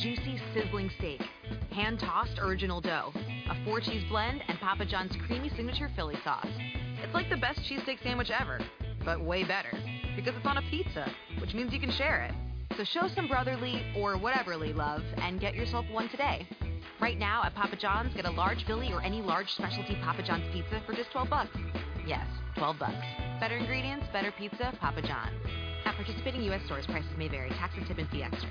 juicy, sizzling steak, hand tossed original dough, a four cheese blend, and Papa John's creamy signature Philly sauce. It's like the best cheesesteak sandwich ever, but way better because it's on a pizza, which means you can share it. So show some brotherly or whateverly love and get yourself one today. Right now at Papa John's, get a large Philly or any large specialty Papa John's pizza for just 12 bucks. Yes, 12 bucks. Better ingredients, better pizza, Papa John's. At participating U.S. stores, prices may vary. Taxes, and tip, and fee extra.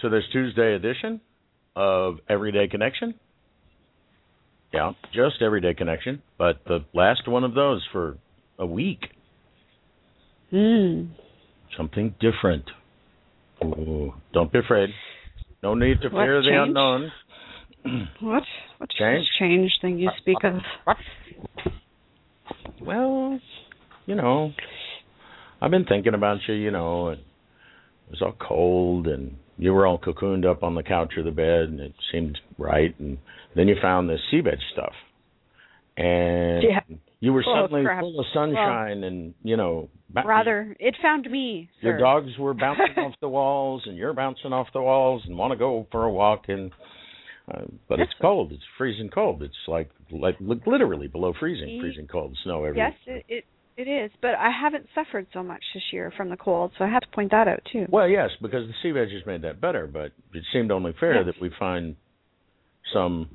to this Tuesday edition of Everyday Connection. Yeah, just Everyday Connection, but the last one of those for a week. Hmm. Something different. Ooh, don't be afraid. No need to What fear the unknown. What? What Change? change thing you speak of? Well, you know, I've been thinking about you, you know, and it was all cold and you were all cocooned up on the couch or the bed and it seemed right and then you found this sea veg stuff. And Yeah. you were Oh, suddenly crap. full of sunshine and, you know, Rather, it found me. your sir. dogs were bouncing off the walls and you're bouncing off the walls and want to go for a walk and uh, but it's cold it's freezing cold it's like like li- literally below freezing freezing cold snow every Yes, it, it it is, but I haven't suffered so much this year from the cold, so I have to point that out too. well yes because the sea veg has made that better but it seemed only fair Yes. that we find some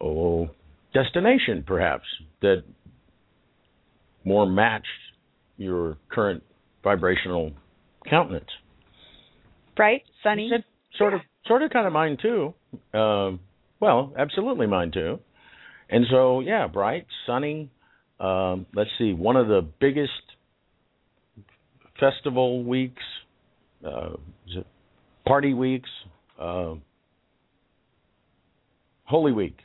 oh destination perhaps that more matched your current vibrational countenance Right, sunny. It sort of sort of kind of mine too. Um, well, absolutely mine too. And so yeah, bright, sunny. Um, let's see, one of the biggest festival weeks, uh, party weeks, uh, Holy Week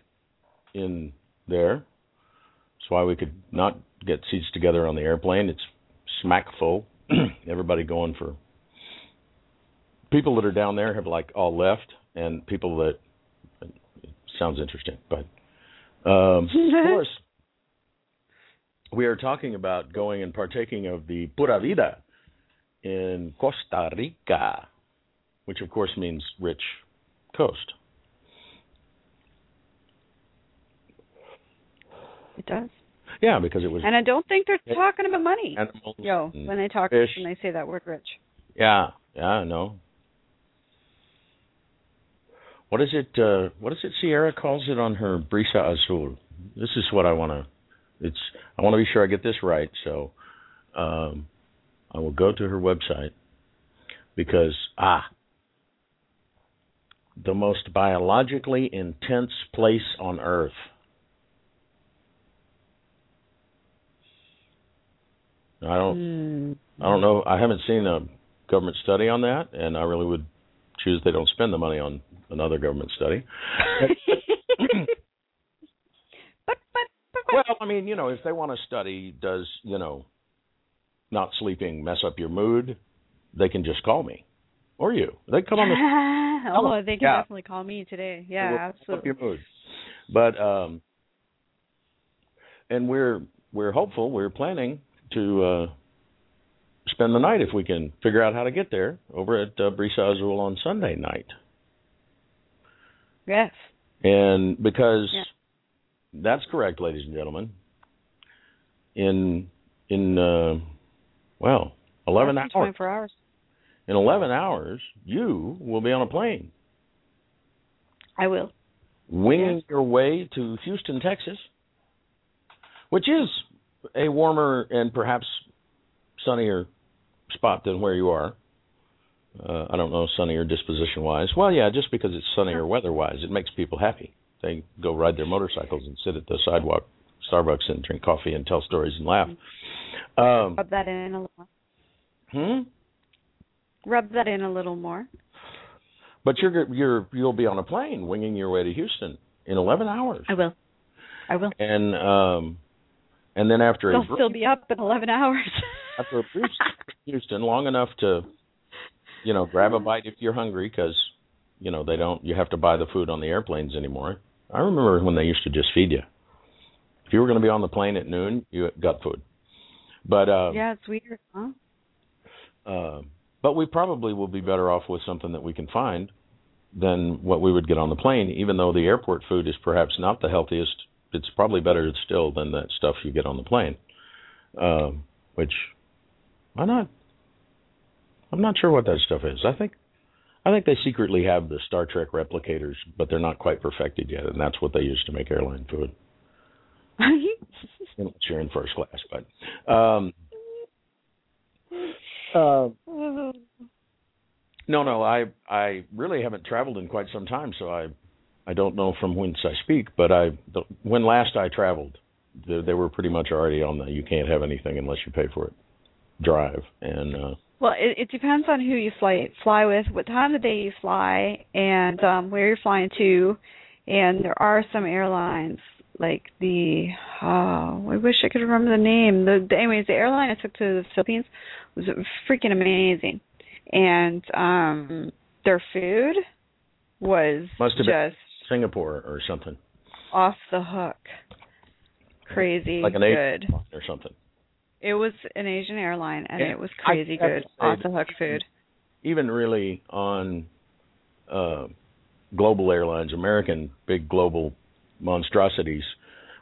in there. That's why we could not get seats together on the airplane. It's smack full. Everybody going for people that are down there have like all left, and people that it sounds interesting, but um, of course we are talking about going and partaking of the pura vida in Costa Rica, which of course means rich coast. It does, Yeah, because it was and I don't think they're Yeah. talking about money. animals. Yo, when they talk, fish. when they say that word, rich. Yeah, yeah, I know. What is it? Uh, what is it? Sierra calls it on her brisa azul. This is what I want to. It's. I want to be sure I get this right. So, um, I will go to her website because ah, the most biologically intense place on earth. I don't. Hmm. I don't know. I haven't seen a government study on that, and I really would choose they don't spend the money on another government study. but well, I mean, you know, if they want to study, does you know, not sleeping mess up your mood? They can just call me, or you. They come on the oh, they can Yeah. definitely call me today. Yeah, will mess up absolutely. your mood. But um, and we're we're hopeful. We're planning to uh, spend the night if we can figure out how to get there over at uh, Brisa Azul on Sunday night. Yes. And because Yeah. That's correct, ladies and gentlemen. In in uh, well, eleven hours. 24 hours. In eleven hours, you will be on a plane, I will. winging your way to Houston, Texas, which is a warmer and perhaps sunnier spot than where you are. Uh, I don't know sunnier disposition wise. Well, yeah, just because it's sunnier weather wise, it makes people happy. They go ride their motorcycles and sit at the sidewalk, Starbucks, and drink coffee and tell stories and laugh. Um, Rub that in a little. Hmm. Rub that in a little more. But you're you're you'll be on a plane winging your way to Houston in 11 hours. I will. I will. And um, and then after They'll a still be up in 11 hours. after a brief Houston, long enough to, you know, grab a bite if you're hungry, because, you know, they don't. You have to buy the food on the airplanes anymore. I remember when they used to just feed you. If you were going to be on the plane at noon, you got food. But uh, yeah, it's weird, huh? uh, but we probably will be better off with something that we can find than what we would get on the plane. Even though the airport food is perhaps not the healthiest, it's probably better still than that stuff you get on the plane. Um, which I'm not. I'm not sure what that stuff is. I think. I think they secretly have the Star Trek replicators, but they're not quite perfected yet, and that's what they use to make airline food. Unless you're in first class, but um, uh, no, no, I I really haven't traveled in quite some time, so I I don't know from whence I speak. But I the, when last I traveled, they, they were pretty much already on the you can't have anything unless you pay for it drive, and uh, Well, it, it depends on who you fly fly with, what time of the day you fly, and um where you're flying to. And there are some airlines like the oh, I wish I could remember the name. The, the anyways, the airline I took to the Philippines was freaking amazing, and um their food was Must have just been- Singapore or something off the hook, crazy like an good. Or something. It was an Asian airline, and it was crazy to good, off the hook food. even really on uh, global airlines, American big global monstrosities,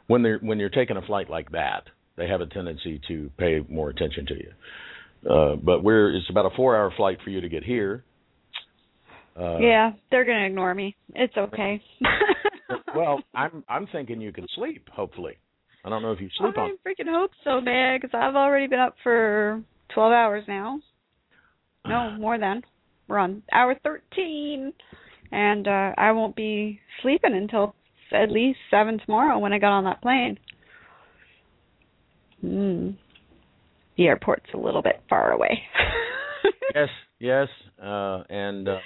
when they're when you're taking a flight like that, they have a tendency to pay more attention to you. Uh, but we're it's about a four hour flight for you to get here. Uh, yeah, they're gonna ignore me. It's okay. Well, I'm I'm thinking you can sleep. Hopefully, I don't know if you sleep I on. freaking hope so, man, because I've already been up for twelve hours now. No, more than. We're on hour thirteen, and uh I won't be sleeping until at least seven tomorrow when I got on that plane. Hmm. The airport's a little bit far away. Yes, yes, uh, and uh,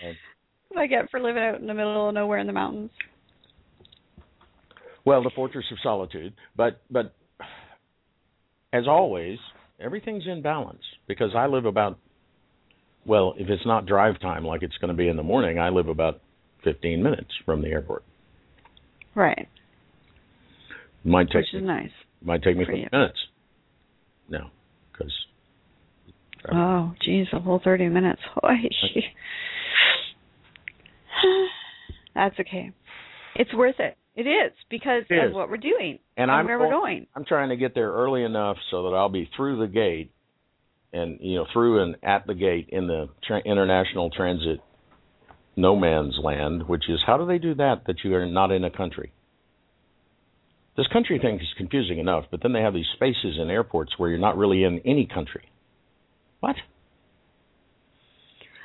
What I get for living out in the middle of nowhere in the mountains. Well, the Fortress of Solitude, but but as always, everything's in balance because I live about well, if it's not drive time like it's going to be in the morning, I live about 15 minutes from the airport. Right. Might take Which is nice. might take me 20 minutes. No, because Oh, geez, a whole thirty minutes. Holy shit. That's okay. It's worth it. It is because It of what we're doing and I'm where we're going. I'm trying to get there early enough so that I'll be through the gate and you know through and at the gate in the tra- international transit no man's land, which is how do they do that that you are not in a country? This country thing is confusing enough, but then they have these spaces in airports where you're not really in any country. What?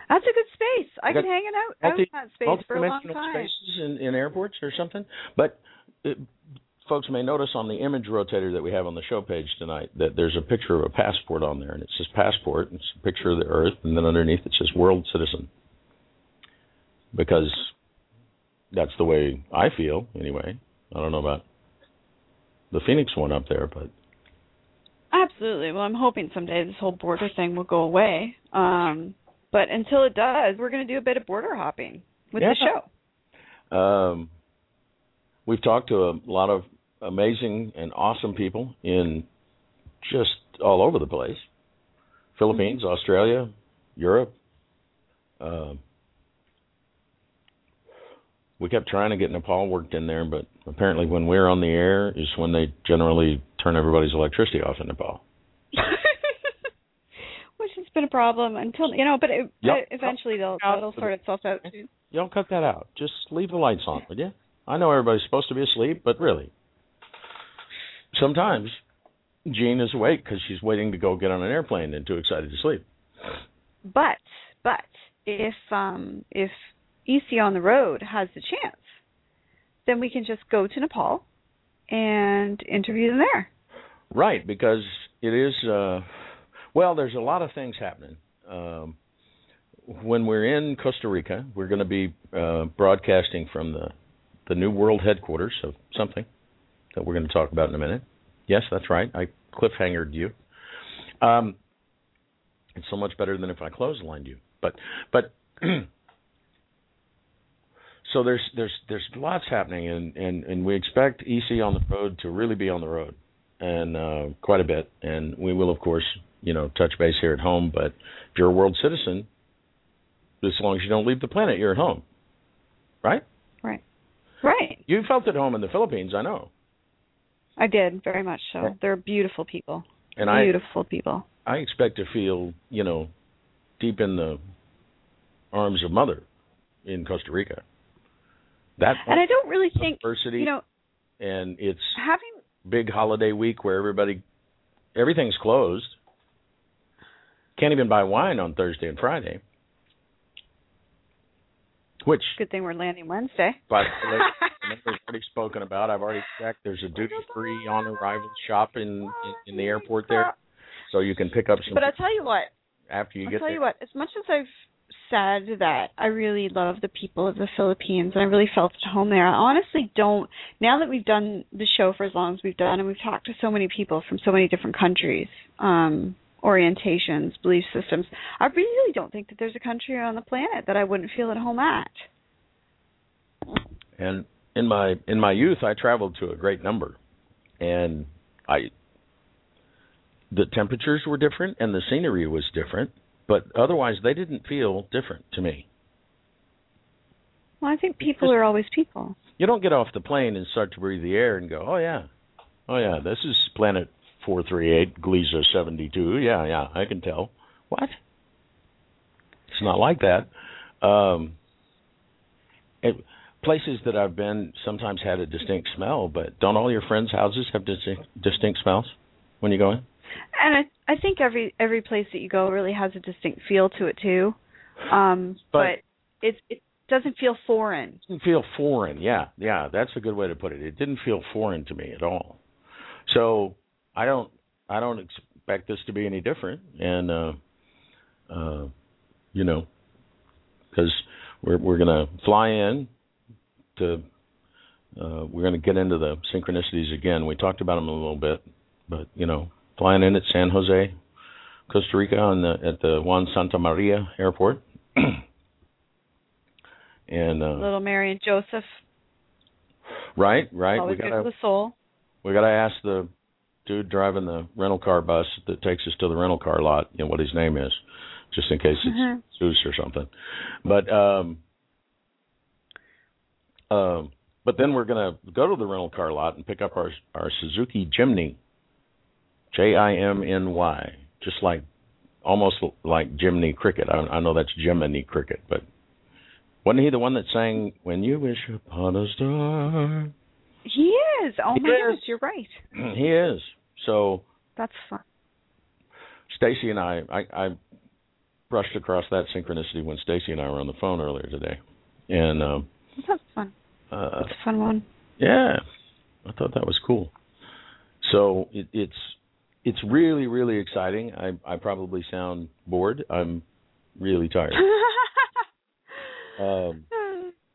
That's a good space. I can hang it out in that space for a long time. spaces in, in airports or something. But uh, folks may notice on the image rotator that we have on the show page tonight that there's a picture of a passport on there, and it says passport. And it's a picture of the Earth, and then underneath it says world citizen. Because that's the way I feel, anyway. I don't know about the Phoenix one up there, but Absolutely. Well, I'm hoping someday this whole border thing will go away. Um, but until it does, we're going to do a bit of border hopping with the show. Um, we've talked to a lot of amazing and awesome people in just all over the place Philippines, Australia, Europe. Um, we kept trying to get Nepal worked in there, but apparently, when we're on the air, is when they generally turn everybody's electricity off in Nepal. Been a problem until you know, but it, Yep. eventually they'll it'll sort itself out too. You don't cut that out. Just leave the lights on, would you? I know everybody's supposed to be asleep, but really, sometimes Jean is awake because she's waiting to go get on an airplane and too excited to sleep. But but if um if EC on the road has the chance, then we can just go to Nepal and interview them there. Right, because it is. Uh, well, there's a lot of things happening um, when we're in Costa Rica, we're going to be uh, broadcasting from the the new world headquarters of something that we're going to talk about in a minute. Yes, that's right. I cliffhangered you. Um, it's so much better than if I clotheslined you. But but so there's there's there's lots happening, and and and we expect EC on the road to really be on the road, and uh, quite a bit. And we will of course you know touch base here at home. But if you're a world citizen, as long as you don't leave the planet, you're at home, right? Right. Right. You felt at home in the Philippines, I know. I did very much so. They're beautiful people. And beautiful I, people. I expect to feel, you know, deep in the arms of mother in Costa Rica. That and I don't really think diversity, you know, and it's having big holiday week where everybody everything's closed. Can't even buy wine on Thursday and Friday. Which good thing we're landing Wednesday. But we've already spoken about. I've already checked. There's a duty free on arrival shop in, in in the airport there, so you can pick up some. But I'll tell you what. After you get there. I'll get tell there. you what. As much as I've said that I really love the people of the Philippines and I really felt at home there. I honestly don't now that we've done the show for as long as we've done and we've talked to so many people from so many different countries, um, orientations, belief systems, I really don't think that there's a country on the planet that I wouldn't feel at home at. And in my in my youth I traveled to a great number and I the temperatures were different and the scenery was different but otherwise they didn't feel different to me. Well, I think people are always people. You don't get off the plane and start to breathe the air and go, "Oh yeah, oh yeah, this is planet four three eight Gliese seventy two. Yeah, yeah, I can tell." What? It's not like that. Um, it, places that I've been sometimes had a distinct smell, but don't all your friends' houses have distinct, distinct smells when you go in? And I I think every every place that you go really has a distinct feel to it too. Um But- but, it it doesn't feel foreign. It didn't feel foreign. Yeah, yeah, that's a good way to put it. It didn't feel foreign to me at all. So I don't I don't expect this to be any different, and uh, uh, you know, because we're we're gonna fly in to uh, we're gonna get into the synchronicities again. We talked about them a little bit, but you know, flying in at San Jose, Costa Rica, on the at the Juan Santa Maria Airport. and uh, Little Mary and Joseph, right, right, always we gotta for the soul. we gotta ask the dude driving the rental car bus that takes us to the rental car lot, you know what his name is, just in case it's. Zeus or something. But um, um, but then we're gonna go to the rental car lot and pick up our our Suzuki Jimny, J I M N Y, just like almost like Jiminy Cricket. I, I know that's Jiminy Cricket, but wasn't he the one that sang "When You Wish Upon a Star"? He is. Oh He my is. goodness, you're right. he is. So That's fun. Stacy and I, I, I brushed across that synchronicity when Stacy and I were on the phone earlier today, and um, That's fun. uh, That's a fun one. yeah, I thought that was cool. So it, it's it's really really exciting. I I probably sound bored. I'm really tired. Um,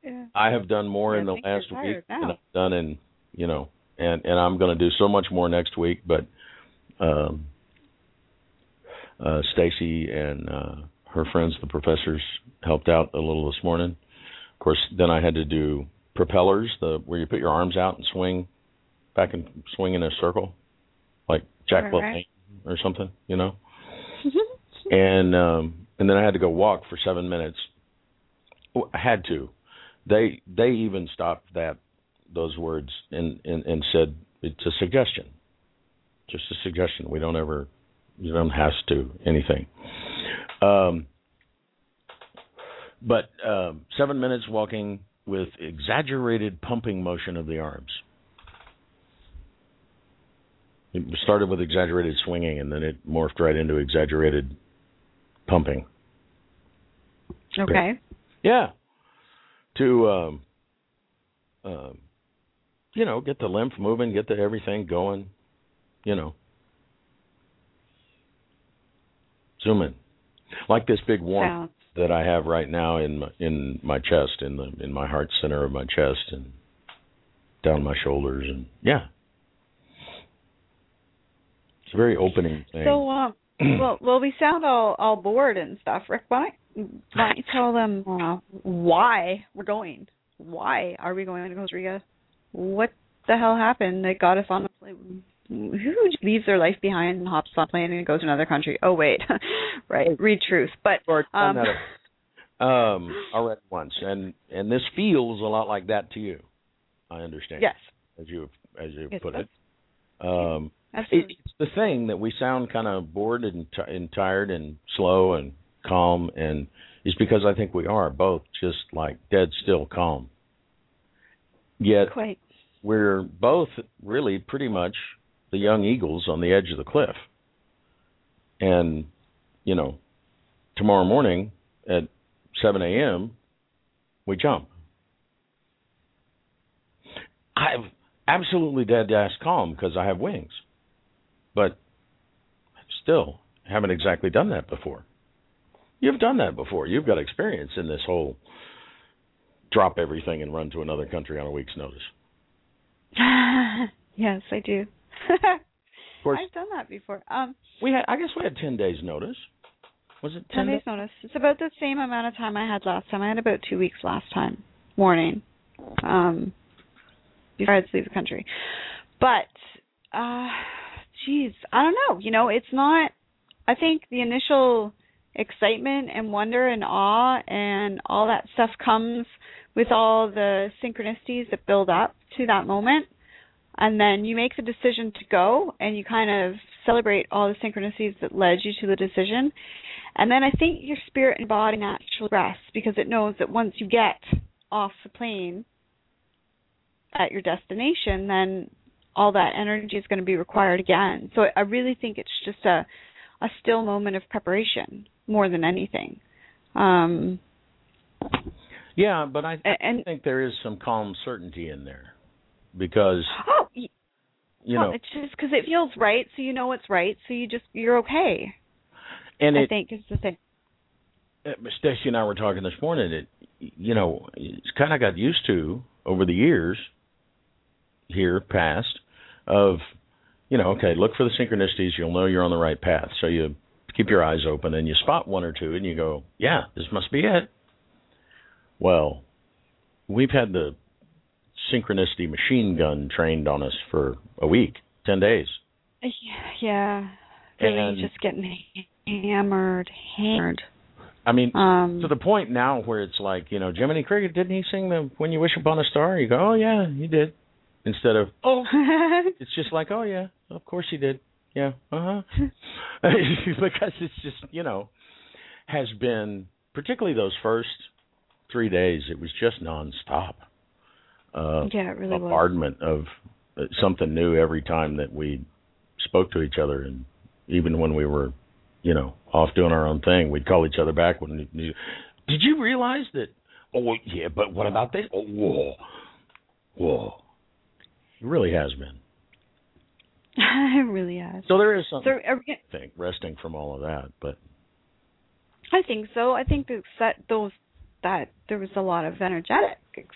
yeah. I have done more Yeah, in the I think you're last week now. than I've done in you know, and and I'm going to do so much more next week. But um, uh, Stacy and uh, her friends, the professors, helped out a little this morning. Of course, then I had to do propellers, the where you put your arms out and swing back and swing in a circle, Jack Right, right. or something, you know. and um, and then I had to go walk for seven minutes. Well, I had to. They they even stopped that those words and, and and said it's a suggestion, just a suggestion. We don't ever you don't have to anything. Um, but um, seven minutes walking with exaggerated pumping motion of the arms. It started with exaggerated swinging, and then it morphed right into exaggerated pumping. Okay. Yeah. To um um you know, get the lymph moving, get the everything going, you know. Zoom in. like this big warmth sounds. that I have right now in my, in my chest, in the in my heart center of my chest, and down my shoulders, and yeah, it's a very opening thing. So, um, well, well, we sound all all bored and stuff. Rick, why don't, why don't you tell them uh, why we're going? Why are we going to Costa Rica? What the hell happened that got us on the plane? Who leaves their life behind and hops on a plane and goes to another country? Oh wait, right. Read truth, but um, um already once, and and this feels a lot like that to you. I understand. yes, as you as you Yes, put it. Um, absolutely. it's the thing that we sound kind of bored and, t- and tired and slow and calm, and it's because I think we are both just like dead still calm. Yet Quite. we're both really pretty much the young eagles on the edge of the cliff. And, you know, tomorrow morning at 7 a.m., we jump. I'm absolutely dead ass calm because I have wings. But still, haven't exactly done that before. You've done that before. You've got experience in this whole drop everything and run to another country on a week's notice. yes, I do. Of course, I've done that before. Um, we had. I guess we had ten days notice. Was it ten days notice. It's about the same amount of time I had last time. I had about two weeks last time, warning, um, before I had to leave the country. But, uh, geez, I don't know. You know, it's not. I think the initial excitement and wonder and awe and all that stuff comes with all the synchronicities that build up to that moment and then you make the decision to go and you kind of celebrate all the synchronicities that led you to the decision and then i think your spirit and body naturally rest because it knows that once you get off the plane at your destination then all that energy is going to be required again so i really think it's just a a still moment of preparation more than anything um Yeah, but I, I and think there is some calm certainty in there because oh you well, know, it's just because it feels right so you know it's right so you just you're okay and i it. think is the thing uh, Stacy and I were talking this morning. It, you know, it's kind of got used to over the years here past of, you know, okay, look for the synchronicities. You'll know you're on the right path. So you keep your eyes open and you spot one or two and you go, yeah, this must be it. Well, we've had the synchronicity machine gun trained on us for a week, 10 days. Yeah, really And- just getting hammered, hammered. I mean, Um, to the point now where it's like, you know, Jiminy Cricket, didn't he sing the When You Wish Upon a Star? You go, oh, yeah, he did. Instead of, oh, it's just like, oh, yeah, of course he did. Yeah, uh huh. because it's just, you know, has been, particularly those first three days, it was just nonstop. Uh, yeah, it really was. bombardment of uh, something new every time that we spoke to each other, and even when we were, you know, off doing our own thing, we'd call each other back when. Did you realize that? Oh yeah, but what about this? Oh, whoa, whoa! It really has been. it really has. So there is So something are we I think resting from all of that, but I think so. I think that that those that there was a lot of energetic ex-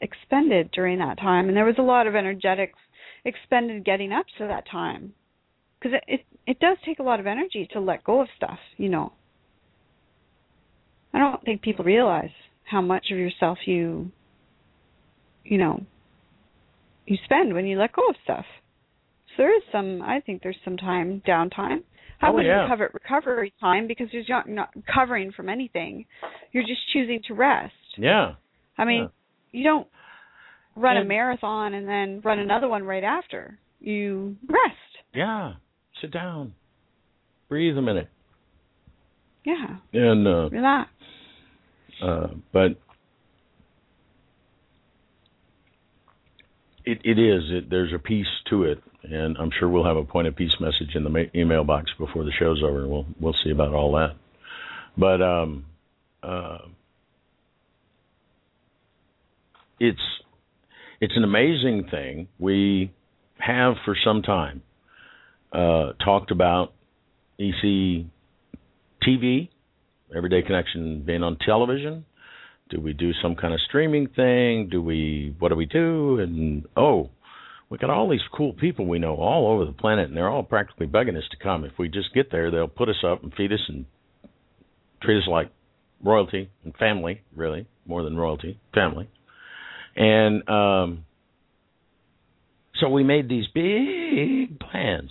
expended during that time, and there was a lot of energetics expended getting up to that time, because it, it it does take a lot of energy to let go of stuff, you know. I don't think people realize how much of yourself you, you know, you spend when you let go of stuff. So there is some. I think there's some time downtime. I Oh, wouldn't yeah. cover it recovery time because you're not, not covering from anything. You're just choosing to rest. yeah, I mean, Yeah. you don't run a marathon and then run another one right after. You rest. yeah. Sit down, breathe a minute, Yeah, and uh, relax. Uh, but it it is it, there's a piece to it, and I'm sure we'll have a point of peace message in the ma- email box before the show's over, and we'll we'll see about all that. But um, uh, it's it's an amazing thing. We have for some time uh, talked about EC TV Everyday Connection being on television? Do we do some kind of streaming thing? Do we what do we do? And oh, we got all these cool people we know all over the planet, and they're all practically begging us to come. If we just get there, they'll put us up and feed us and treat us like royalty and family, really more than royalty, family. And um, so we made these big plans.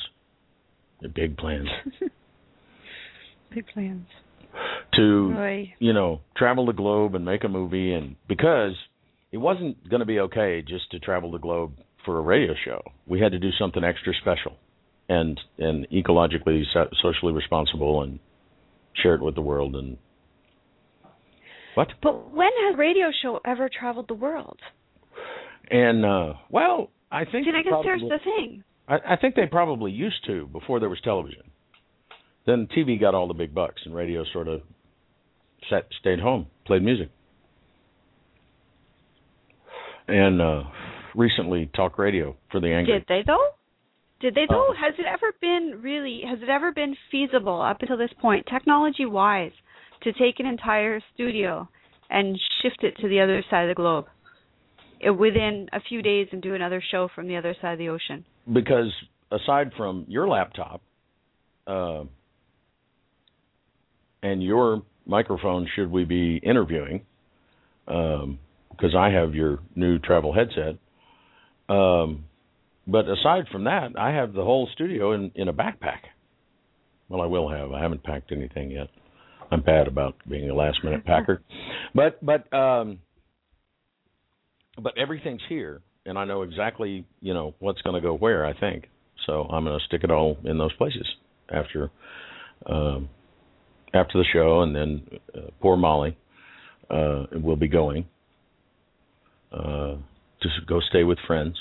Big plans. Big plans. To you know travel the globe and make a movie, and because it wasn't going to be okay just to travel the globe for a radio show, we had to do something extra special, and and ecologically so- socially responsible, and share it with the world. And what? But when has a radio show ever traveled the world? And uh well, I think and I guess there's the thing. I, I think they probably used to before there was television. Then TV got all the big bucks, and radio sort of sat, stayed home, played music. And uh recently, talk radio for the angry. Did they though? Did they though? Oh. Has it ever been really? Has it ever been feasible up until this point, technology wise, to take an entire studio and shift it to the other side of the globe uh, within a few days and do another show from the other side of the ocean? because aside from your laptop uh, and your microphone, should we be interviewing? Because I have your new travel headset. Um, but aside from that, I have the whole studio in in a backpack. Well, I will have. I haven't packed anything yet. I'm bad about being a last minute packer. But but um but everything's here and I know exactly, you know, what's going to go where, I think. So I'm going to stick it all in those places after um after the show and then uh, poor Molly uh will be going uh to go stay with friends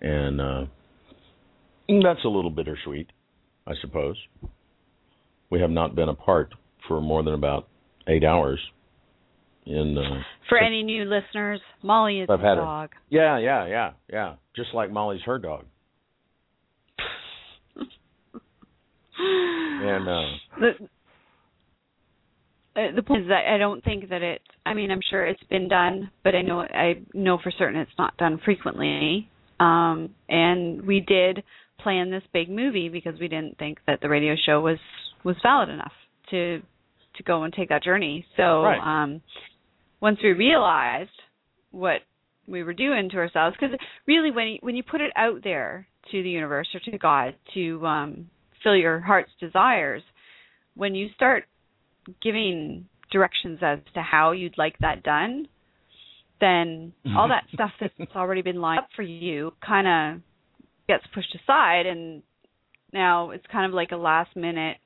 and uh that's a little bittersweet, I suppose. We have not been apart for more than about 8 hours in uh For any new listeners, Molly is I've a had her. dog. Yeah, yeah, yeah, yeah. Just like Molly's her dog. And uh uh, the point is that I don't think that it. I mean, I'm sure it's been done, but I know I know for certain it's not done frequently. Um, and we did plan this big movie because we didn't think that the radio show was was valid enough to to go and take that journey. So Right. um, once we realized what we were doing to ourselves, because really when you, when you put it out there to the universe or to God to um, fill your heart's desires, when you start giving directions as to how you'd like that done, then all that stuff that's already been lined up for you kind of gets pushed aside, and now it's kind of like a last minute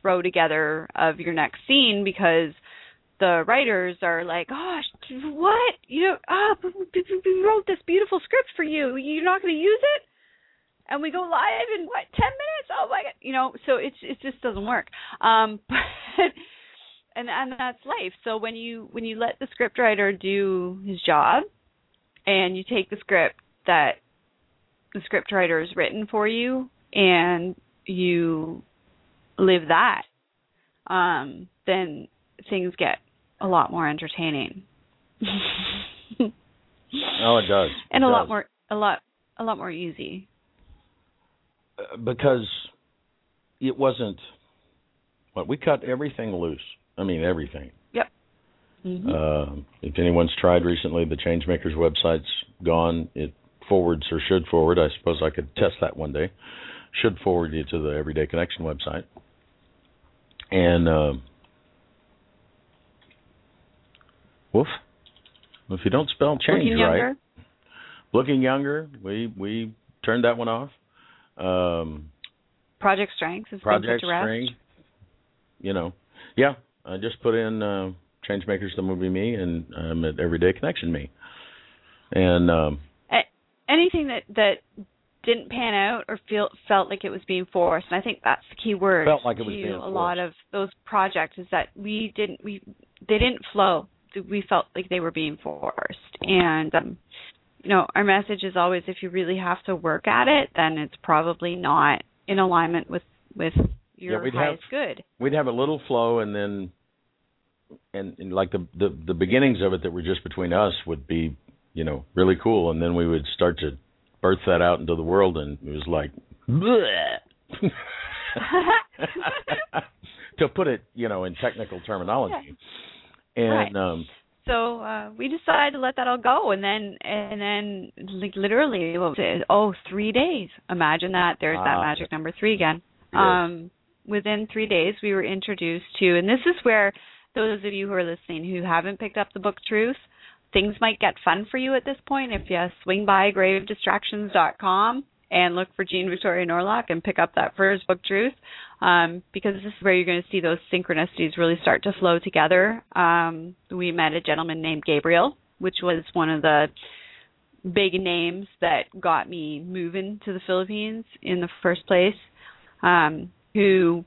throw together of your next scene because the writers are like, "Gosh, what? You know, ah, we wrote this beautiful script for you. You're not going to use it?" and we go live in what ten minutes oh my god you know so it's it just doesn't work um but and and that's life so when you when you let the script writer do his job and you take the script that the script writer has written for you and you live that um then things get a lot more entertaining oh it does. and It a lot more a lot a lot more easy Uh, because it wasn't what we cut everything loose. I mean everything. Mhm. Uh, if anyone's tried recently, the Changemakers website's gone. It forwards or should forward. I suppose I could test that one day. Should forward you to the Everyday Connection website. And uh, woof. If you don't spell change looking right, younger looking younger, we we turned that one off. Um, Project Strength has been Project put to rest. You know, yeah. I just put in uh, Changemakers the movie me, and I'm at Everyday Connection me. And um, anything that that didn't pan out or feel felt like it was being forced, and I think that's the key word Felt like it was to being a lot of those projects is that we didn't we they didn't flow. We felt like they were being forced, and um, you know our message is always if you really have to work at it, then it's probably not in alignment with with your we'd highest have- good. we'd have a little flow, and then and, and like the, the the beginnings of it that were just between us would be you know really cool, and then we would start to birth that out into the world, and it was like. to put it, you know, in technical terminology. Yeah. And right. um so uh we decided to let that all go and then and then like literally what was it oh three days imagine that there's that Ah. magic number three again um within three days we were introduced to and this is where those of you who are listening who haven't picked up the book truth things might get fun for you at this point if you swing by gravedistractions.com and look for Jean Victoria Norlock and pick up that first book truth um, because this is where you're going to see those synchronicities really start to flow together. Um, we met a gentleman named Gabriel, which was one of the big names that got me moving to the Philippines in the first place, um, who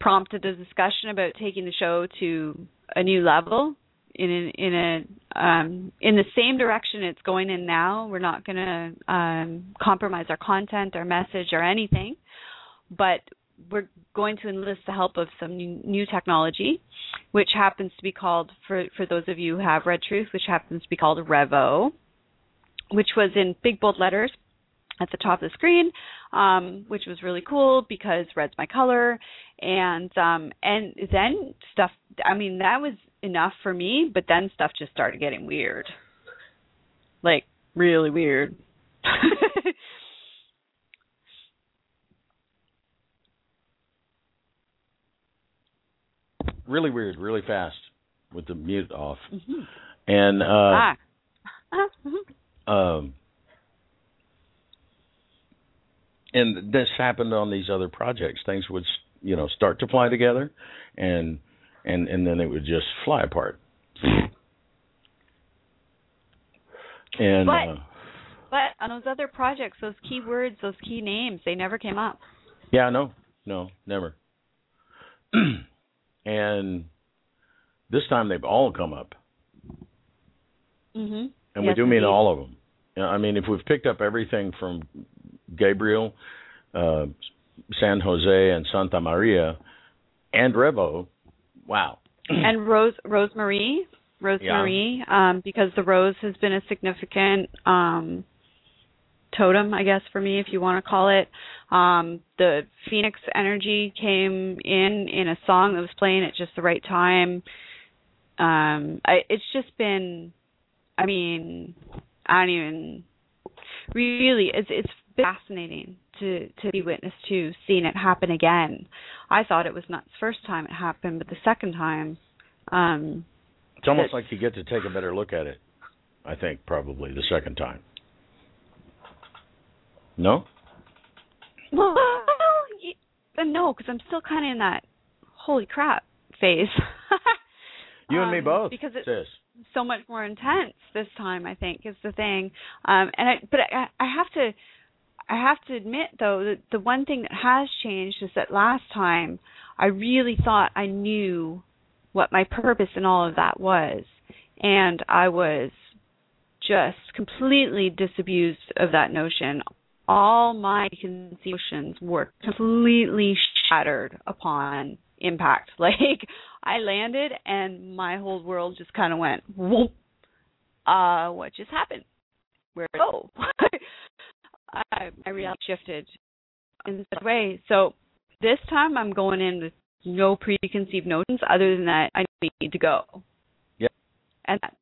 prompted a discussion about taking the show to a new level in in a um, in the same direction it's going in now. We're not going to um, compromise our content, our message, or anything, but we're going to enlist the help of some new, new technology, which happens to be called for for those of you who have read Truth, which happens to be called Revo, which was in big bold letters at the top of the screen, um, which was really cool because red's my color, and um, and then stuff. I mean, that was enough for me, but then stuff just started getting weird, like really weird. really weird, really fast with the mute off. Mhm. And uh ah. Um and this happened on these other projects. Things would, you know, start to fly together and and and then it would just fly apart. And But- uh, But on those other projects, those key words, those key names, they never came up. Yeah, no, no, never. and this time they've all come up, Mm-hmm. and Yes, we do mean indeed. all of them. I mean, if we've picked up everything from Gabriel, uh, San Jose, and Santa Maria, and Revo, wow. and Rose Rosemary, Rosemary, um, because the rose has been a significant um, totem, I guess, for me, if you want to call it. Um, the Phoenix energy came in in a song that was playing at just the right time. Um, I, it's just been, I mean, I don't even really. It's it's fascinating to to be witness to seeing it happen again. I thought it was not the first time it happened, but the second time. Um, It's almost But- like you get to take a better look at it. I think probably the second time. No? well, no, because I'm still kind of in that holy crap phase. You and me Um, both. Because it's sis. so much more intense this time. I think is the thing. Um, and I, but I, I have to, I have to admit though that the one thing that has changed is that last time I really thought I knew what my purpose in all of that was, and I was just completely disabused of that notion. All my conceptions were completely shattered upon impact. Like I landed and my whole world just kind of went whoop. Uh, what just happened? Where oh? I, my reality shifted in such a way. So this time I'm going in with no preconceived notions other than that I need to go. Yeah. And that's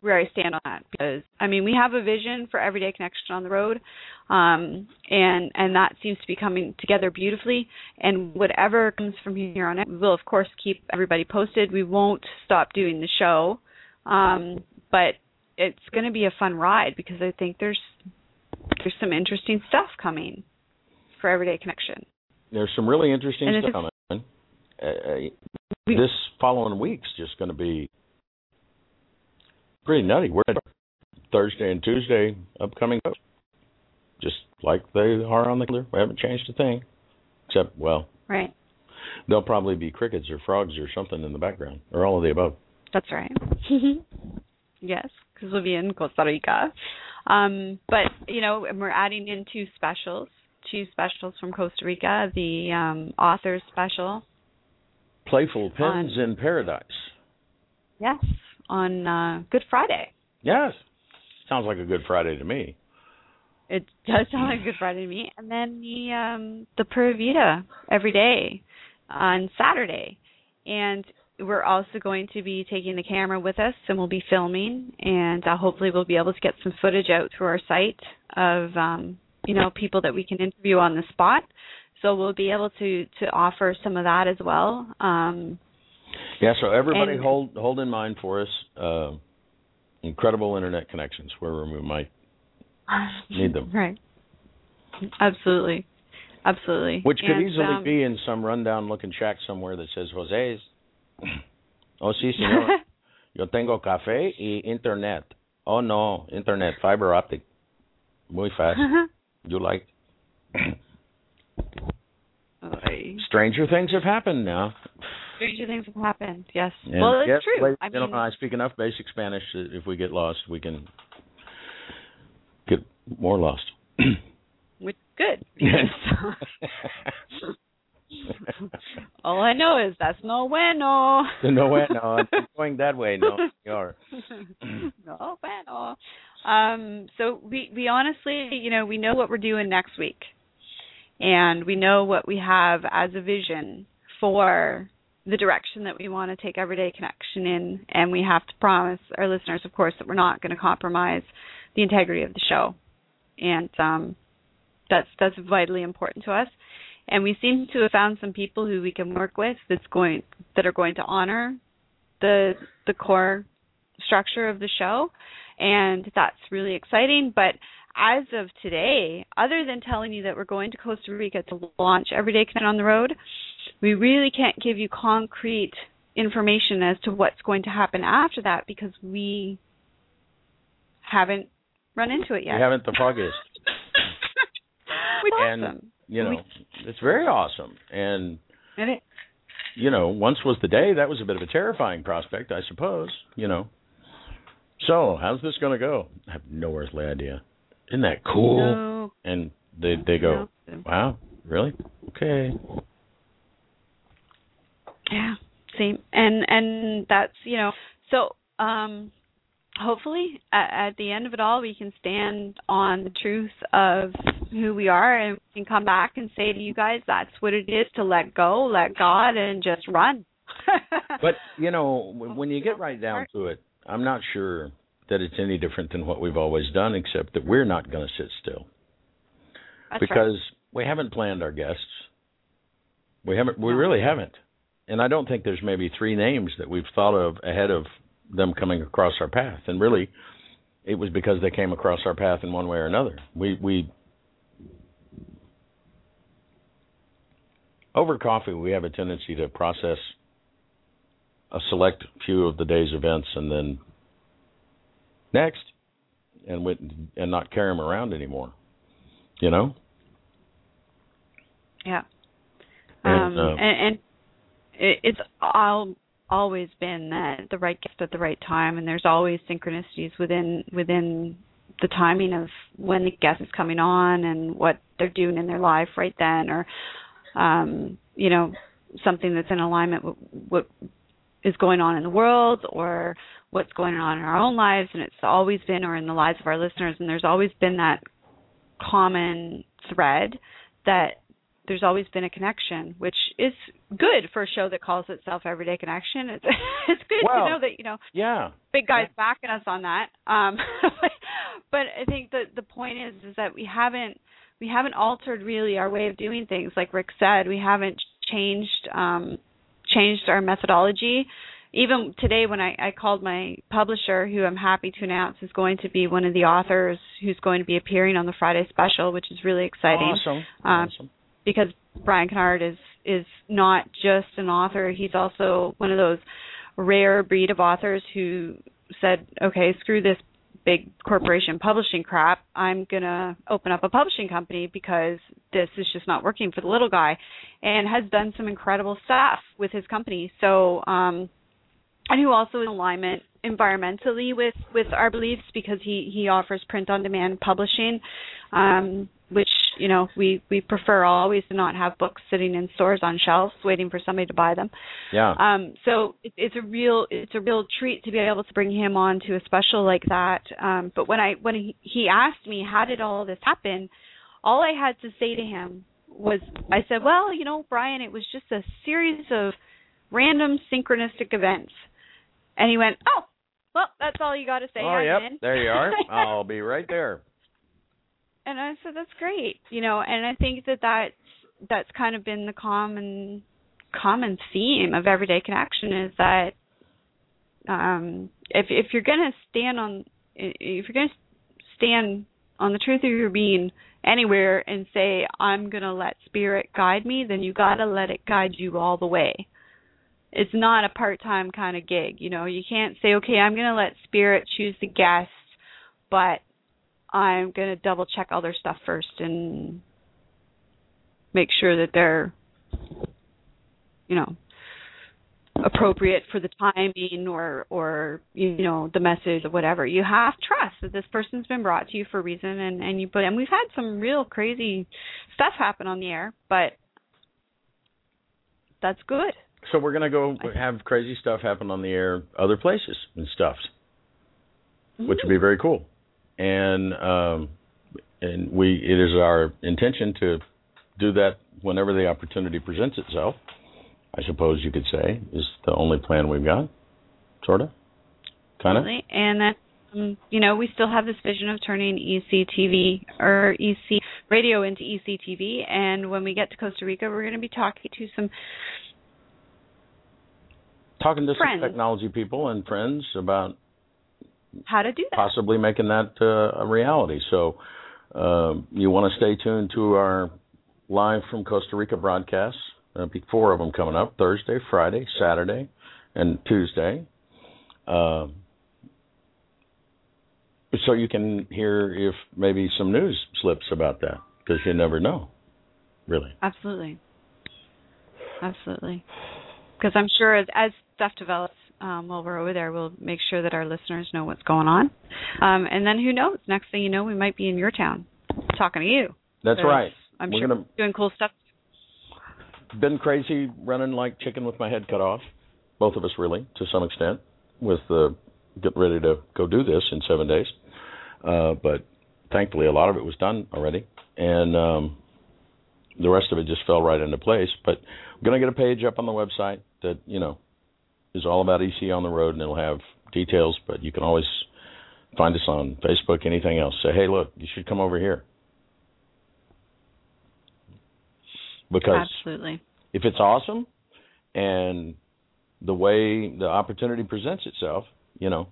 where I stand on that because I mean we have a vision for everyday connection on the road, um, and and that seems to be coming together beautifully. And whatever comes from here on out, we will of course keep everybody posted. We won't stop doing the show, um, but it's going to be a fun ride because I think there's there's some interesting stuff coming for everyday connection. There's some really interesting And stuff coming. Uh, uh, this following week's just going to be pretty nutty. We're at Thursday and Tuesday upcoming just like they are on the calendar. We haven't changed a thing, except well, Right. there'll probably be crickets or frogs or something in the background, or all of the above. That's right. yes, because we'll be in Costa Rica. Um, but you know, and we're adding in two specials, two specials from Costa Rica. The um, authors special. Playful Pens in Paradise. Yes, on uh, Good Friday. Yes. Sounds like a good Friday to me. It does sound like a Good Friday to me. And then the um the Pura Vida every day on Saturday. And we're also going to be taking the camera with us and we'll be filming and uh, hopefully we'll be able to get some footage out through our site of um you know people that we can interview on the spot. So we'll be able to to offer some of that as well um. Yeah, so everybody And- hold hold in mind for us uh incredible internet connections where we might Need them. right. Absolutely. Absolutely. Which could And, easily um, be in some rundown looking shack somewhere that says Jose's. Oh sí, señor. Yo tengo café y internet. Oh no, internet fiber optic. Muy fast. You like Ay. Stranger things have happened now. stranger things have happened yes And well it's yes, true ladies i and mean gentlemen, I speak enough basic Spanish that if we get lost, we can get more lost. which good because all i know is that's no bueno. No way, no, I'm going that way. No, you're. no bueno. Um so we we honestly you know we know what we're doing next week. And we know what we have as a vision for the direction that we want to take everyday connection in. And we have to promise our listeners of course that we're not going to compromise the integrity of the show. And um that's that's vitally important to us and we seem to have found some people who we can work with that's going that are going to honor the the core structure of the show. And that's really exciting. But as of today other than telling you that we're going to Costa Rica to launch Everyday Connect on the road we really can't give you concrete information as to what's going to happen after that because we haven't run into it yet. We haven't the foggiest. Which and awesome you know, We- it's very awesome. And And it, you know, once was the day. That was a bit of a terrifying prospect, I suppose. You know. So, how's this going to go? I have no earthly idea. Isn't that cool? no, And they they go, no. wow, really? Okay. Yeah, same. And and that's you know so um hopefully at, at the end of it all we can stand on the truth of who we are and we can come back and say to you guys that's what it is to let go, let God, and just run. But you know, when when you get right down to it, I'm not sure that it's any different than what we've always done, except that we're not going to sit still That's right. because we haven't planned our guests. We haven't. We really haven't. And I don't think there's maybe three names that we've thought of ahead of them coming across our path. And really, it was because they came across our path in one way or another. We we over coffee we have a tendency to process a select few of the day's events and then next and with, and not carry them around anymore. You know? Yeah. And, um, uh, and, and it, it's all always been that the right gift at the right time, and there's always synchronicities within within the timing of when the guest is coming on and what they're doing in their life right then, or um, you know something that's in alignment with what is going on in the world or what's going on in our own lives, and it's always been or in the lives of our listeners, and there's always been that common thread that there's always been a connection, which is good for a show that calls itself Everyday Connection. It's it's good Well- to know that you know Yeah. big guys backing us on that. Um, but I think the the point is is that we haven't we haven't altered really our way of doing things. Like Rick said, we haven't changed um, changed our methodology. Even today, when I, I called my publisher, who I'm happy to announce is going to be one of the authors who's going to be appearing on the Friday special, which is really exciting Awesome. Um, awesome. Because Brian Kennard is is not just an author; he's also one of those rare breed of authors who said, "Okay, screw this big corporation publishing crap. I'm gonna open up a publishing company because this is just not working for the little guy," and has done some incredible stuff with his company. So, um, and who also in alignment environmentally with with our beliefs because he he offers print on demand publishing um which you know, we we prefer always to not have books sitting in stores on shelves waiting for somebody to buy them. Yeah. Um, so it, it's a real it's a real treat to be able to bring him on to a special like that. Um, but when I when he, he asked me how did all this happen, all I had to say to him was I said, well, you know, Brian, it was just a series of random synchronistic events. And he went, oh, well, that's all you got to say. oh, yep. in." There you are. I'll be right there. And I said that's great, you know, and I think that that's that's kind of been the common common theme of everyday connection is that um if if you're to stand on if you're to stand on the truth of your being anywhere and say I'm to let spirit guide me, then you got to let it guide you all the way. It's not a part-time kind of gig, you know. You can't say, "Okay, I'm to let spirit choose the guest, but I'm going to double check all their stuff first and make sure that they're, you know, appropriate for the timing or or you know the message or whatever. You have trust that this person's been brought to you for a reason, and and you put. And we've had some real crazy stuff happen on the air, but that's good. So we're gonna go have crazy stuff happen on the air, other places and stuff, which would be mm-hmm. very cool. And um, and we it is our intention to do that whenever the opportunity presents itself. I suppose you could say is the only plan we've got, sort of, kind of. And that um, you know, we still have this vision of turning ECTV or EC radio into ECTV. And when we get to Costa Rica, we're going to be talking to some Talking to Friends. some technology people and friends about how to do that. possibly making that uh, a reality. So um, you want to stay tuned to our live from Costa Rica broadcasts. There'll be four of them coming up: Thursday, Friday, Saturday, and Tuesday. Um, so you can hear if maybe some news slips about that because you never know, really. Absolutely. Absolutely. Because I'm sure as, as stuff develops um, while we're over there, we'll make sure that our listeners know what's going on. Um, and then who knows? Next thing you know, we might be in your town talking to you. That's Because right. I'm We're sure gonna doing cool stuff. been crazy running like chicken with my head cut off. Both of us really, to some extent, with the getting ready to go do this in seven days. Uh, but thankfully, a lot of it was done already, and um, the rest of it just fell right into place. But I'm gonna get a page up on the website that you know is all about EC on the road, and it'll have details. But you can always find us on Facebook, anything else. Say, hey, look, you should come over here because Absolutely. if it's awesome and the way the opportunity presents itself, you know,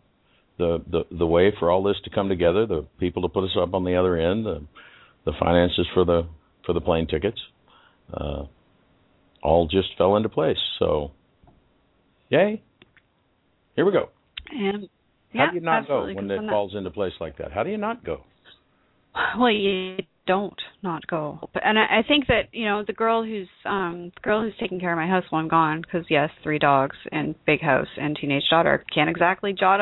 the the the way for all this to come together, the people to put us up on the other end, the the finances for the for the plane tickets, uh, all just fell into place. So, yay! Here we go. And How do you not go when it falls into place like that? How do you not go? Well, you don't not go. And I, I think that you know the girl who's um the girl who's taking care of my house while I'm gone, because yes, three dogs and big house and teenage daughter can't exactly jot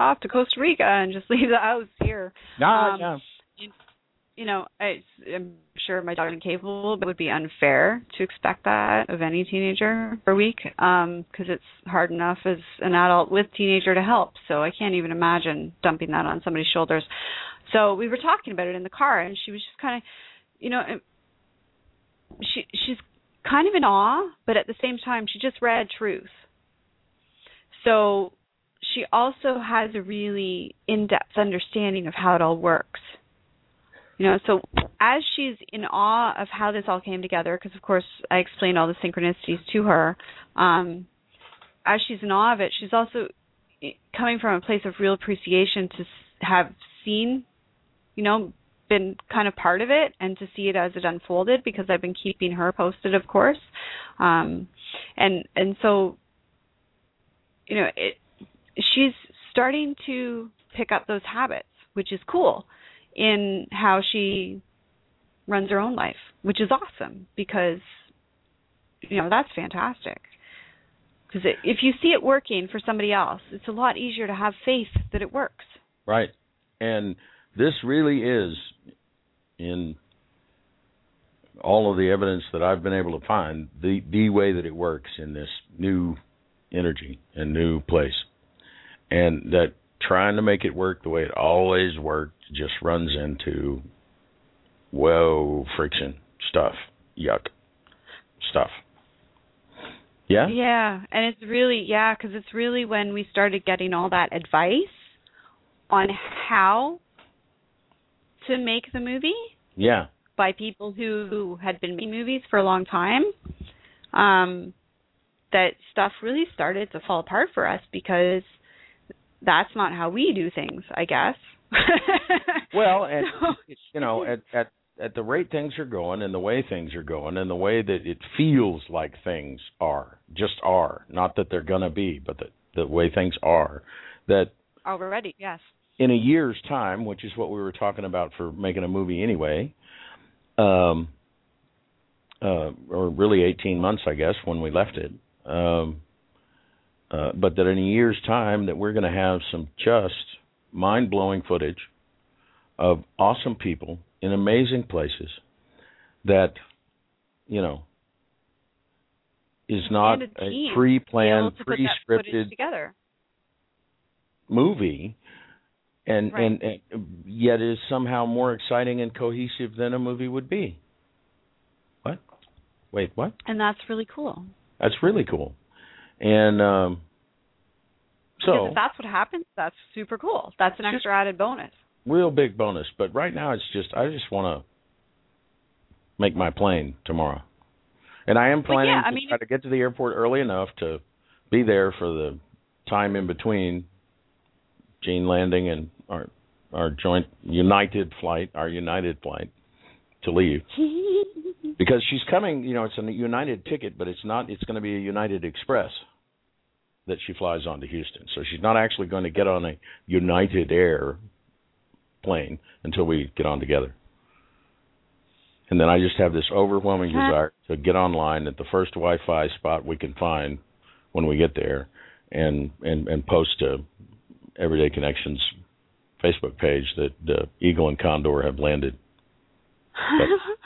off to Costa Rica and just leave the house here. Ah, Um, yeah. You know, I, I'm sure my daughter's incapable, but it would be unfair to expect that of any teenager for a week, um, because it's hard enough as an adult with teenager to help. So I can't even imagine dumping that on somebody's shoulders. So we were talking about it in the car, and she was just kind of, you know, it- she she's kind of in awe, but at the same time, she just read truth. So she also has a really in-depth understanding of how it all works. You know, so as she's in awe of how this all came together, because of course I explained all the synchronicities to her, um, as she's in awe of it, she's also eh, coming from a place of real appreciation to have seen, you know, been kind of part of it and to see it as it unfolded because I've been keeping her posted, of course, um, and and so, you know, it she's starting to pick up those habits, which is cool in how she runs her own life, which is awesome because you know that's fantastic. Because if you see it working for somebody else, it's a lot easier to have faith that it works. Right. And this really is in all of the evidence that I've been able to find, the the way that it works in this new energy and new place, and that trying to make it work the way it always worked just runs into whoa friction stuff, yuck stuff. Yeah. Yeah, and it's really yeah, because it's really when we started getting all that advice on how to make the movie Yeah. by people who, who had been making movies for a long time. Um, that stuff really started to fall apart for us because that's not how we do things, I guess. Well, and So- you know, at at at the rate things are going and the way things are going and the way that it feels like things are, just are, not that they're gonna be, but that the way things are, that already, yes. in a year's time, which is what we were talking about for making a movie anyway, um, uh, or really 18 months, I guess, when we left it. Um, uh, but that in a year's time, that we're going to have some just mind-blowing footage of awesome people in amazing places that, you know, is not a a pre-planned, pre-scripted together. movie and, Right. and and yet is somehow more exciting and cohesive than a movie would be. What? Wait, what? And that's really cool. That's really cool. And um Because so if that's what happens, that's super cool. That's an extra added bonus. real big bonus, but right now it's just I just want to make my plane tomorrow. And I am planning yeah, I to mean, try to get to the airport early enough to be there for the time in between Gene landing and our our joint United flight, our United flight to leave. Because she's coming, you know, it's a United ticket, but it's not it's going to be a United Express that she flies on to Houston. So she's not actually going to get on a United Air plane until we get on together. And then I just have this overwhelming desire to get online at the first Wi-Fi spot we can find when we get there, and and and post to Everyday Connections Facebook page that uh, Eagle and Condor have landed.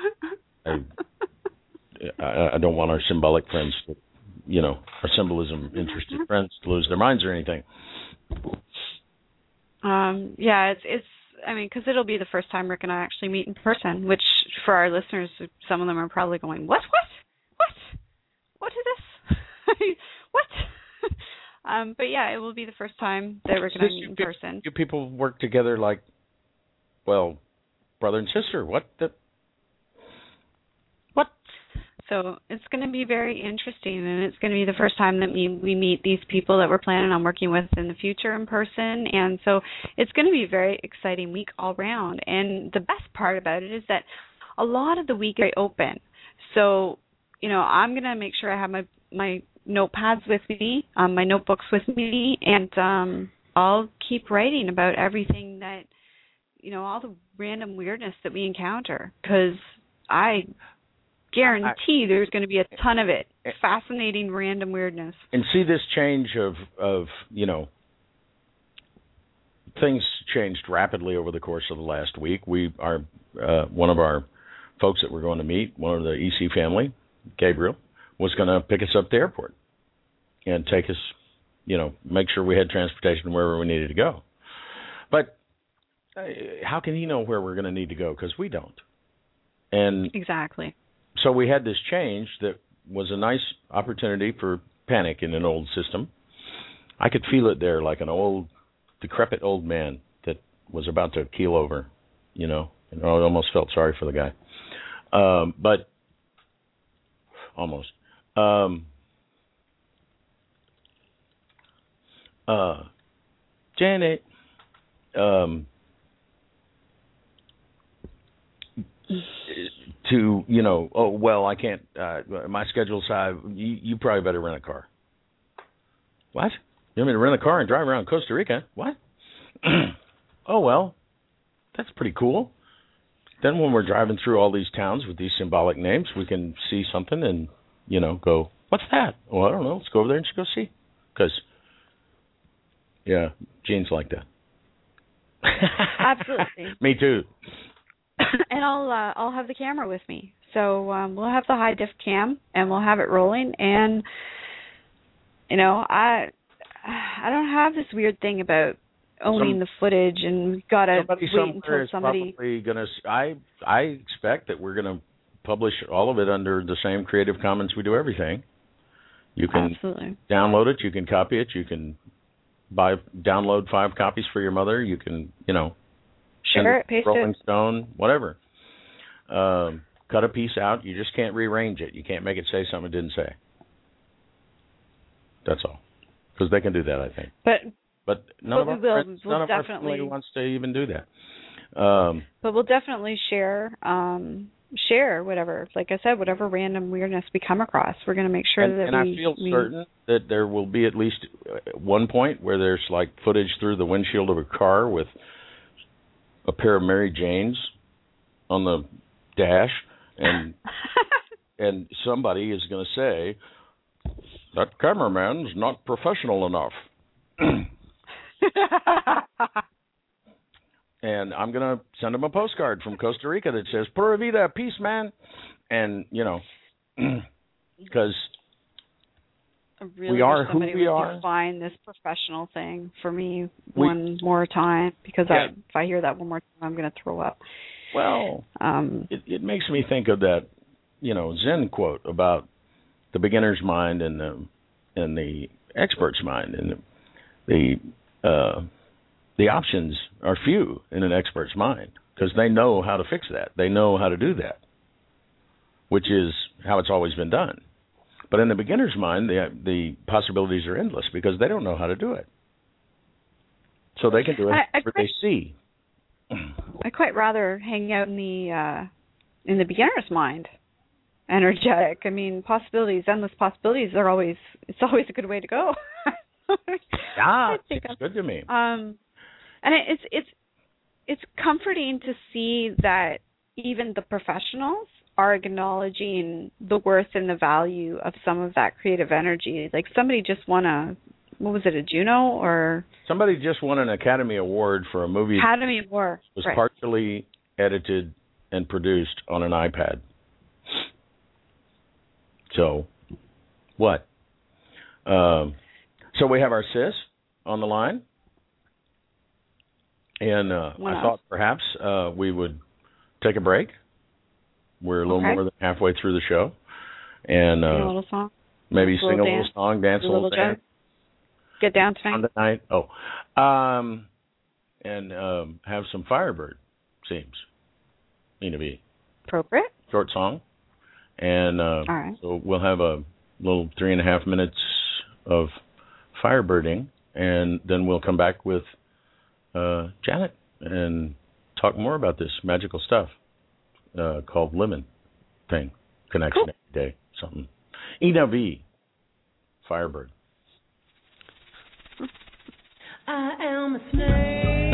I, I, I don't want our symbolic friends, to, you know, our symbolism interested friends to lose their minds or anything. Um, yeah, it's it's. I mean, because it'll be the first time Rick and I actually meet in person. Which, for our listeners, some of them are probably going, "What? What? What? What is this? what?" um, but yeah, it will be the first time that Rick and I This- meet in you- person. You people work together like, well, brother and sister. What the? So it's going to be very interesting, and it's going to be the first time that we we meet these people that we're planning on working with in the future in person, and so it's going to be a very exciting week all round. And the best part about it is that a lot of the week is open. So you know, I'm going to make sure I have my my notepads with me, um, my notebooks with me, and um, I'll keep writing about everything that you know, all the random weirdness that we encounter, because I guarantee there's going to be a ton of it. Fascinating random weirdness. and see this change of of you know things changed rapidly over the course of the last week. We are uh, one of our folks that we're going to meet, one of the EC family, Gabriel, was going to pick us up at the airport and take us, you know, make sure we had transportation wherever we needed to go. But uh, how can he know where we're going to need to go? Because we don't. And Exactly. So we had this change that was a nice opportunity for panic in an old system. I could feel it there like an old, decrepit old man that was about to keel over, you know, and I almost felt sorry for the guy. Um, but almost. Um, uh, Janet, um, to you know oh well i can't uh my schedule's high. You you probably better rent a car. What? You want me to rent a car and drive around costa rica? What? Oh well that's pretty cool. Then when we're driving through all these towns with these symbolic names we can see something and you know go what's that? Well i don't know. Let's go over there and just go see. Because yeah gene's like that. Absolutely. me too and I'll uh, I'll have the camera with me, So um, we'll have the high def cam and we'll have it rolling. And you know, I I don't have this weird thing about owning Some- the footage and gotta wait until somebody. probably going to. I I expect that we're going to publish all of it under the same Creative Commons we do everything. You can Absolutely. download it. You can copy it. You can buy download five copies for your mother. You can you know send Share it it, paste Rolling it. Stone, whatever. Um, cut a piece out. You just can't rearrange it. You can't make it say something it didn't say. That's all. Because they can do that, I think. But But none But of we our will- friends, we'll none of our family wants to even do that. Um, but we'll definitely share um share whatever like i said whatever random weirdness we come across we're going to make sure and that and I we, feel we certain that there will be at least uh, one point where there's like footage through the windshield of a car with a pair of Mary Janes on the dash, and and somebody is going to say that cameraman's not professional enough. and I'm gonna send him a postcard from Costa Rica that says "Pura vida, peace, man," and you know, because really we are who we are. define this professional thing for me We- one more time because Yeah. I, if I hear that one more time, I'm going to throw up. well, Um, it, it makes me think of that, you know, Zen quote about the beginner's mind and the and the expert's mind, and the the, uh, the options are few in an expert's mind because they know how to fix that, they know how to do that, which is how it's always been done. But in the beginner's mind, the the possibilities are endless because they don't know how to do it. So they can do it I- I where they see. I quite rather hang out in the uh, in the beginner's mind, energetic. I mean, possibilities, endless possibilities are always it's always a good way to go. Yeah, it's good to me. um and it, it's it's it's comforting to see that even the professionals are acknowledging the worth and the value of some of that creative energy like somebody just won a what was it a juno or Somebody just won an Academy Award for a movie academy award was right. partially edited and produced on an iPad. So, what? Um, so we have our sis on the line, and uh, I thought perhaps uh, we would take a break. We're a little Okay. more than halfway through the show, and Sing a uh, little song maybe little sing a little dance. song, dance a a little little dance. get down on tonight the night. Oh, um, and um, have some Firebird seems. Need to be appropriate short song, and uh, all right so we'll have a little three and a half minutes of Firebirding, and then we'll come back with uh, Janet and talk more about this magical stuff uh, called lemon thing connection Cool. every day something. V. Firebird. I am a snake,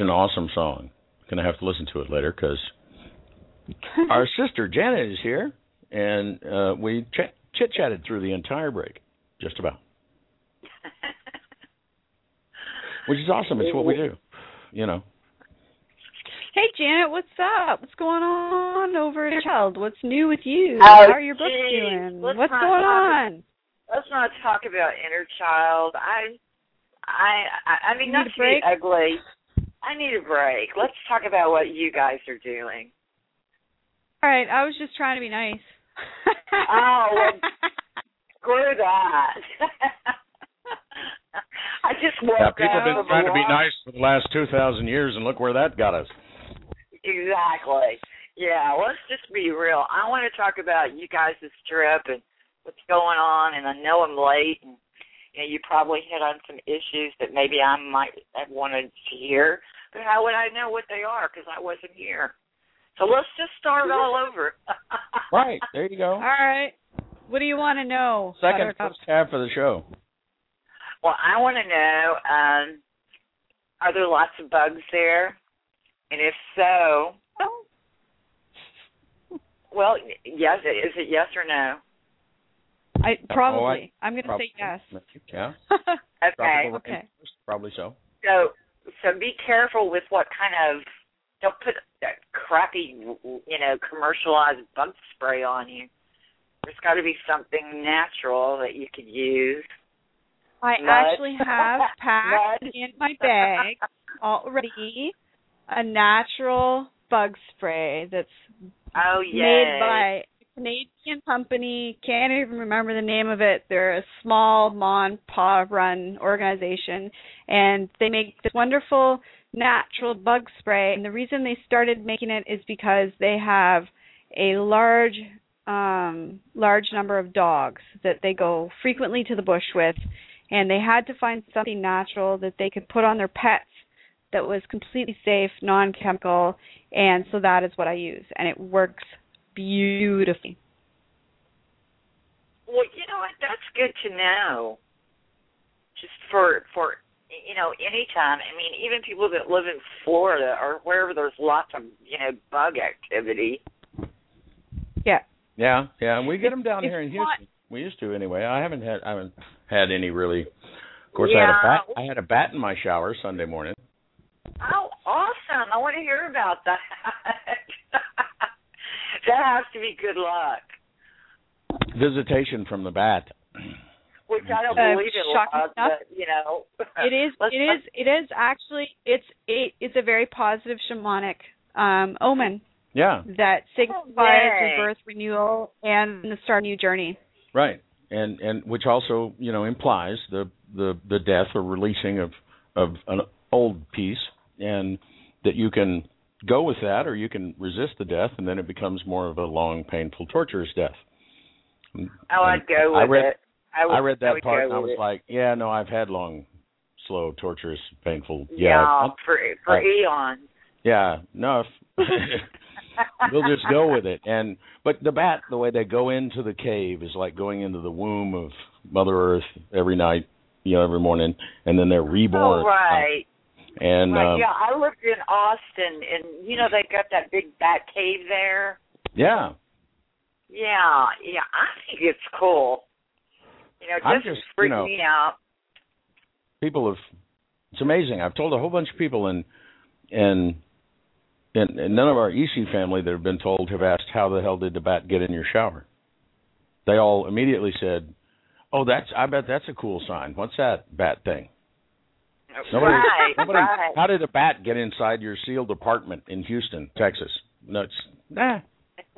an awesome song. Gonna have to listen to it later because our sister Janet is here, and uh, we ch- chit chatted through the entire break, just about, which is awesome. It's what we do, you know. Hey Janet, what's up? What's going on over at Child? What's new with you? Oh, How are your books geez. doing? Let's what's going talk on? Let's not talk about inner child. I, I, I, I mean, You not to break? be ugly. I need a break. Let's talk about what you guys are doing. All right, I was just trying to be nice. Oh, well, Screw that. I just woke Yeah, people have been trying to be nice for the last two thousand years, and look where that got us. Exactly. Yeah, let's just be real. I want to talk about you guys' trip and what's going on, and I know I'm late, and you know you probably hit on some issues that maybe I might have wanted to hear, but how would I know what they are because I wasn't here? So let's just start all over. Right there, you go. All right. What do you want to know? Second Buttercup? first half of the show. Well, I want to know: um, Are there lots of bugs there? And if so, well, yes. Is it yes or no? I Oh, probably. I'm going to say yes. Yeah. Okay. Okay. Probably so. So, so be careful with what kind of. Don't put that crappy, you know, commercialized bug spray on you. There's got to be something natural that you could use. I Mud. actually have packed Mud. in my bag already a natural bug spray that's Oh yeah. made by a Canadian company. Can't even remember the name of it. They're a small Mon Pa run organization, and they make this wonderful natural bug spray. And the reason they started making it is because they have a large um large number of dogs that they go frequently to the bush with and they had to find something natural that they could put on their pets that was completely safe, non-chemical, and so that is what I use and it works beautifully. Well, you know what? That's good to know. Just for for you know, anytime. I mean, even people that live in Florida or wherever there's lots of you know bug activity. Yeah. Yeah, yeah, and we get them down It's here in not- Houston. We used to anyway. I haven't had I haven't had any really. Of course, I had a bat. I had a bat in my shower Sunday morning. Oh, awesome! I want to hear about that. that has to be good luck. Visitation from the bat. Which I don't Uh, believe in shocking luck, enough. but you know. it is. It is. It is actually it's it, it's a very positive shamanic um omen Yeah, that signifies yay. rebirth, renewal and the start of a new journey. right. And and which also you know implies the the the death or releasing of of an old piece, and that you can go with that or you can resist the death, and then it becomes more of a long, painful, torturous death. Oh, I'd go I with read- it. I, would, I read that would part and I was it. like, yeah, no, I've had long, slow, torturous, painful. yeah, Yeah, for for eons. yeah, no. We'll just go with it. And but the bat, the way they go into the cave is like going into the womb of Mother Earth every night, you know, every morning, and then they're reborn. Oh, right. And right. um, yeah, I lived in Austin, and you know they got that big bat cave there. yeah, Yeah, yeah, I think it's cool. You know, I'm just, you freak know- me out. people have. It's amazing. I've told a whole bunch of people, and and and, and none of our EC family that have been told have asked how the hell did the bat get in your shower. They all immediately said, "Oh, that's. I bet that's a cool sign. What's that bat thing?" Nobody, right, nobody, right. How did a bat get inside your sealed apartment in Houston, Texas? No, it's nah.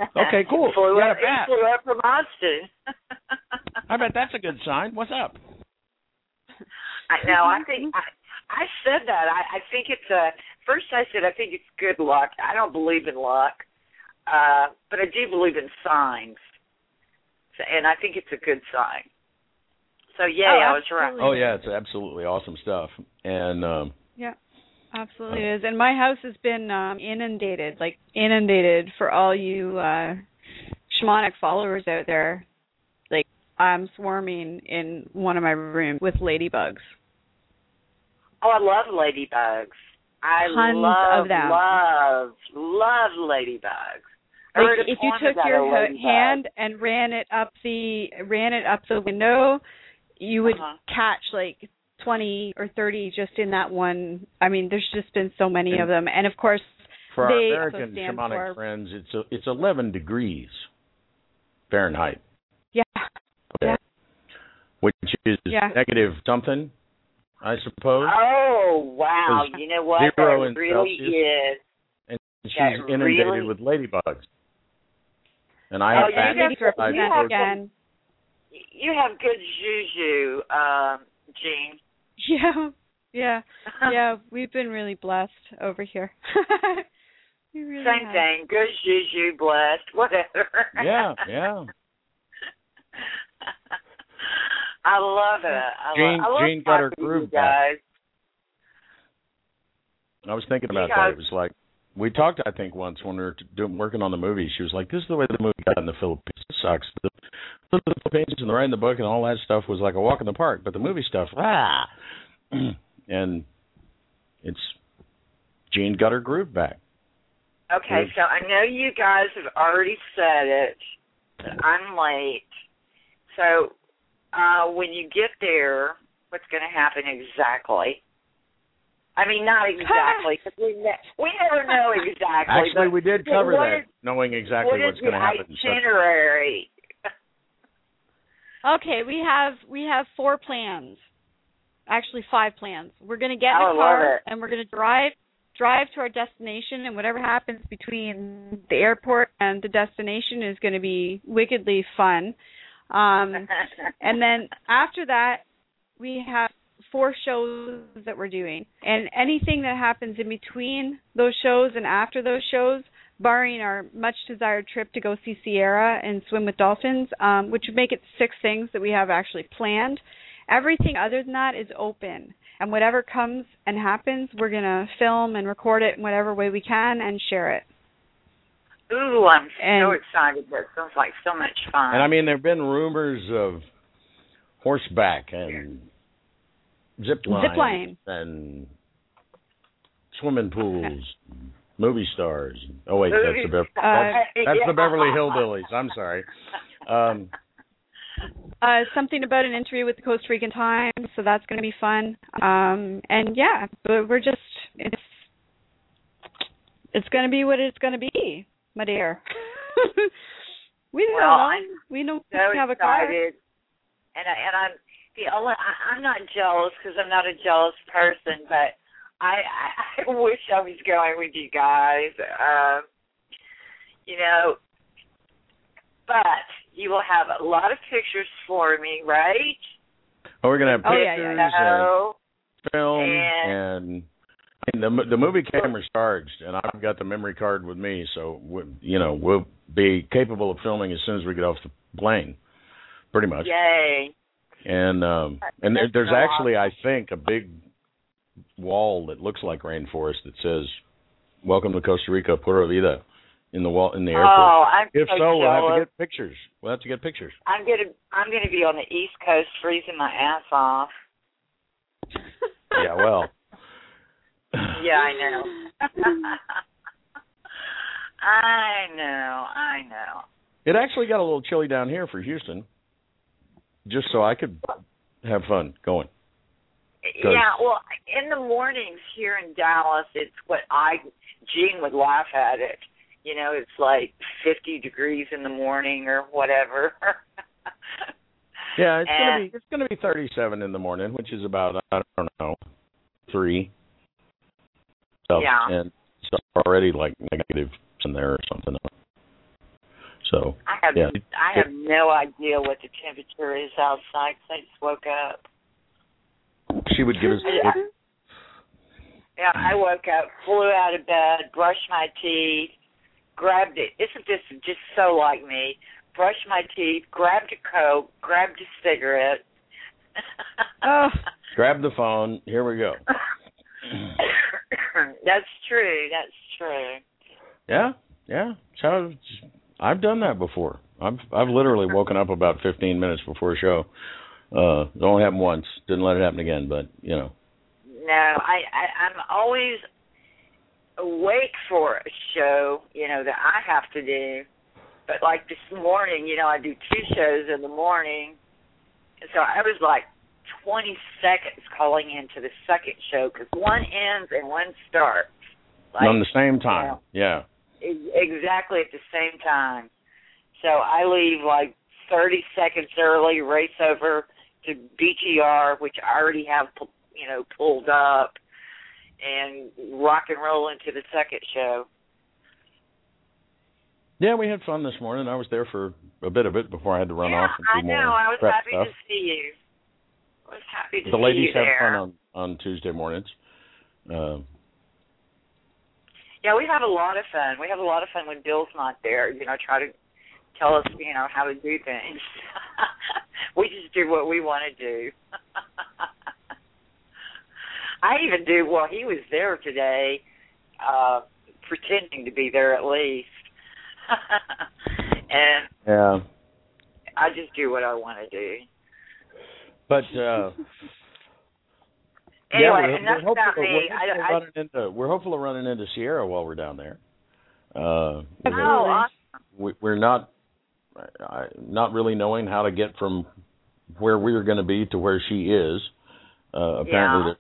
Okay, cool. It flew You got a bat. It flew up from Austin. I bet that's a good sign. What's up? I know. I think I, I said that. I, I think it's a. First, I said I think it's good luck. I don't believe in luck, uh, but I do believe in signs, so, and I think it's a good sign. So yeah, Oh, I was right. Oh yeah, it's absolutely awesome stuff. And um Yeah, absolutely is. And my house has been um inundated, like inundated for all you uh shamanic followers out there. Like I'm swarming in one of my rooms with ladybugs. Oh, I love ladybugs. I Tons love, of them. love, love ladybugs. Like if you took your ho- hand and ran it up the ran it up the window, you would Uh-huh. catch like 20 or 30 just in that one. I mean, there's just been so many And- of them. And of course, For They our also American stand shamanic for- friends, it's a, it's 11 degrees Fahrenheit, yeah. there, which is Yeah. negative something, I suppose. Oh wow! Is You know what? zero that in really Celsius. is. and she's that inundated really- with ladybugs. And I Oh, have you fat- guys maybe are- you represent have again. You have good juju, um, Jean. Yeah, yeah, yeah. We've been really blessed over here. we really Same have. thing. Good juju, blessed, whatever. Yeah, yeah. I love it. I Jean- love, I love Jean got her talking to groove back. guys. I was thinking You about that. It was like we talked, I think, once when we were doing working on the movie. She was like, "This is the way the movie got in the Philippines. It sucks. The, the Philippines and the writing the book and all that stuff was like a walk in the park, but the movie stuff, ah." and it's Jean got her groove back. Okay, so I know you guys have already said it. I'm late. So uh when you get there, what's going to happen exactly? I mean, not exactly, because we ne- we never know exactly. Actually, we did what cover that, is- knowing exactly what is what's going to the happen. So- itinerary? Okay, we have we have four plans. Actually, five plans. We're going to get in I a love car and we're going to drive drive to our destination, and whatever happens between the airport and the destination is going to be wickedly fun. Um, and then after that, we have four shows that we're doing, and anything that happens in between those shows and after those shows, barring our much desired trip to go see Sierra and swim with dolphins, um, which would make it six things that we have actually planned. Everything other than that is open, and whatever comes and happens, we're gonna film and record it in whatever way we can and share it. Ooh, I'm so excited. That sounds like so much fun. And I mean, there have been rumors of horseback and zip lines Zip line. and swimming pools, movie stars. Oh wait, that's the Bev- Uh, that's, that's Yeah. the Beverly Hillbillies. I'm sorry. Um, uh something about an interview with the Costa Rican Times, so that's going to be fun. Um and yeah, but we're just it's it's going to be what it's going to be, my dear. we don't Well, know. I'm we don't so have a car. and I, and I'm the only. I, I'm not jealous because I'm not a jealous person, but I, I I wish I was going with you guys. Um, you know, but you will have a lot of pictures for me, right? oh, we're gonna have Oh, yeah, pictures yeah, No. and film And- and. and the the movie camera's charged, and I've got the memory card with me, so we, you know we'll be capable of filming as soon as we get off the plane, pretty much. Yay! And um and there, there's actually I think a big wall that looks like rainforest that says "Welcome to Costa Rica, Pura Vida" in the wall in the airport. Oh, I'm if so, so, we'll have to get pictures. We'll have to get pictures. I'm gonna I'm gonna be on the East Coast freezing my ass off. Yeah, well. Yeah, I know. I know, I know. It actually got a little chilly down here for Houston. Just so I could have fun going. Yeah, well, in the mornings here in Dallas, it's what I Gene would laugh at it. You know, it's like 50 degrees in the morning or whatever. Yeah, it's gonna be it's gonna be 37 in the morning, which is about I don't know three. So, Yeah. and it's already like negative in there or something. So I have Yeah. I have no idea what the temperature is outside 'cause I just woke up. she would give us. Yeah. Yeah, I woke up, flew out of bed, brushed my teeth, grabbed it. Isn't this just so like me? Brushed my teeth, grabbed a coke, grabbed a cigarette. Oh. Grab the phone. Here we go. that's true. That's true. Yeah, yeah. So I've done that before. I've I've literally woken up about 15 minutes before a show. Uh, it only happened once. Didn't let it happen again, but you know. No, I, I I'm always awake for a show, you know, that I have to do. But like this morning, you know, I do two shows in the morning, and so I was like 20 seconds calling into the second show because one ends and one starts. Like, on the same time. Yeah. Exactly at the same time. So I leave like 30 seconds early, race over to BTR, which I already have, you know, pulled up, and rock and roll into the second show. Yeah, we had fun this morning. I was there for a bit of it before I had to run yeah, off and do I more know. I was happy stuff. to see you. I was happy to the see ladies you have there. fun on on Tuesday mornings. Uh, Yeah, we have a lot of fun. We have a lot of fun when Bill's not there. You know, try to tell us, you know, how to do things. we just do what we want to do. I even do. Well, he was there today, uh, pretending to be there at least, and yeah, I just do what I want to do. but uh, Anyway, yeah, we're, enough we're hopeful, about me. We're hopeful, I, running into, we're hopeful of running into Sierra while we're down there. Uh, we- Absolutely. oh, awesome. we, we're not I, not really knowing how to get from where we're going to be to where she is. Uh, apparently, Yeah.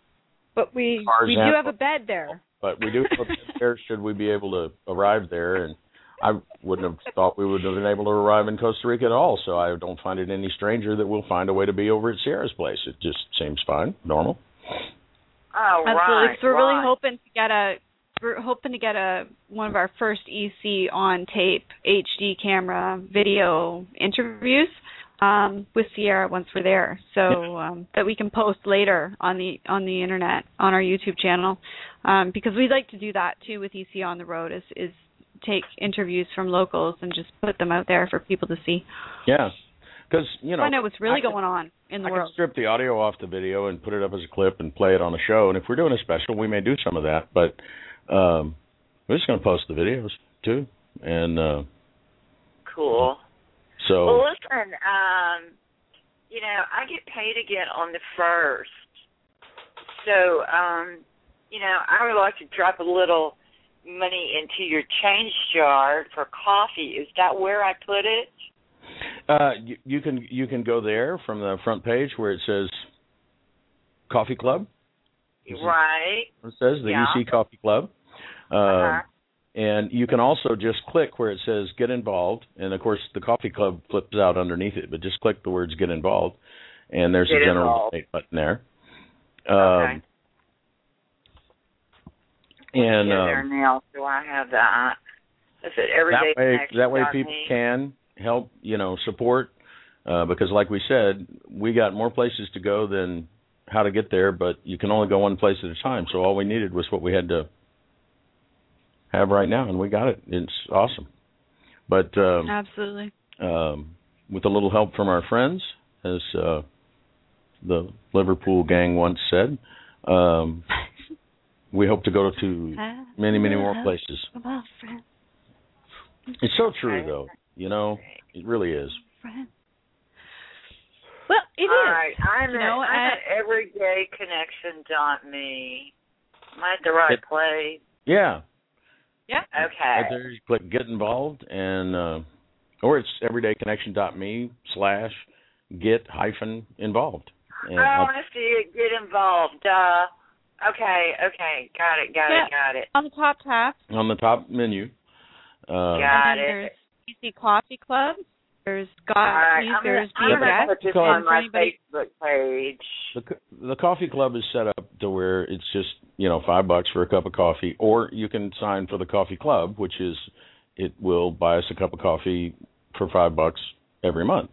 But we we do and- have a bed there. but we do have a there should we be able to arrive there and I wouldn't have thought we would have been able to arrive in Costa Rica at all, so I don't find it any stranger that we'll find a way to be over at Sierra's place. It just seems fine, normal. Oh, Absolutely. right. we're right. really hoping to get a we're hoping to get a one of our first EC on tape HD camera video interviews um, with Sierra once we're there, so um, that we can post later on the on the internet on our YouTube channel, um, because we'd like to do that too with EC on the road is is take interviews from locals and just put them out there for people to see, Yeah, because you know find out what's really I could- going on in the world. I can strip the audio off the video and put it up as a clip and play it on a show. And if we're doing a special, we may do some of that. But um, we're just going to post the videos too. And uh, Cool. so Well, listen, um, you know, I get paid again on the first. So, um, you know, I would like to drop a little money into your change jar for coffee. Is that where I put it? Uh, you, you can you can go there from the front page where it says Coffee Club. Right. It says the Yeah. EC Coffee Club. Uh, Uh-huh. And you can also just click where it says "Get Involved," and of course the Coffee Club flips out underneath it. But just click the words "Get Involved," and there's Get a general involved. button there. Okay. Um, and Get um, there now, so I have that. Is it everyday that way, that way people me? can help, you know, support. Uh, because, like we said, we got more places to go than how to get there, but you can only go one place at a time. So all we needed was what we had to have right now, and we got it. It's awesome. But um, Absolutely. um, with a little help from our friends, as uh, the Liverpool gang once said, um, we hope to go to many, many more places. It's so true, though. You know, it really is. friend. Well, it is. All right, I'm you at, know, I'm at- at everydayconnection.me. Am I at the right It- place? Yeah. Yeah. Okay. Right there, you click get involved, and uh, or it's everydayconnection.me slash get hyphen involved. And oh, I'll- I see it. Get involved. Duh. Okay, okay. Got it, got Yeah. it, got it. On the top tab, on the top menu. Uh, Got and then it. There's EC Coffee Club. There's All God, right, I'm there's gonna, Be I'm a gonna Guest. put this Call on my Facebook page. the the coffee club is set up to where it's just you know five bucks for a cup of coffee, or you can sign for the coffee club, which is it will buy us a cup of coffee for five bucks every month.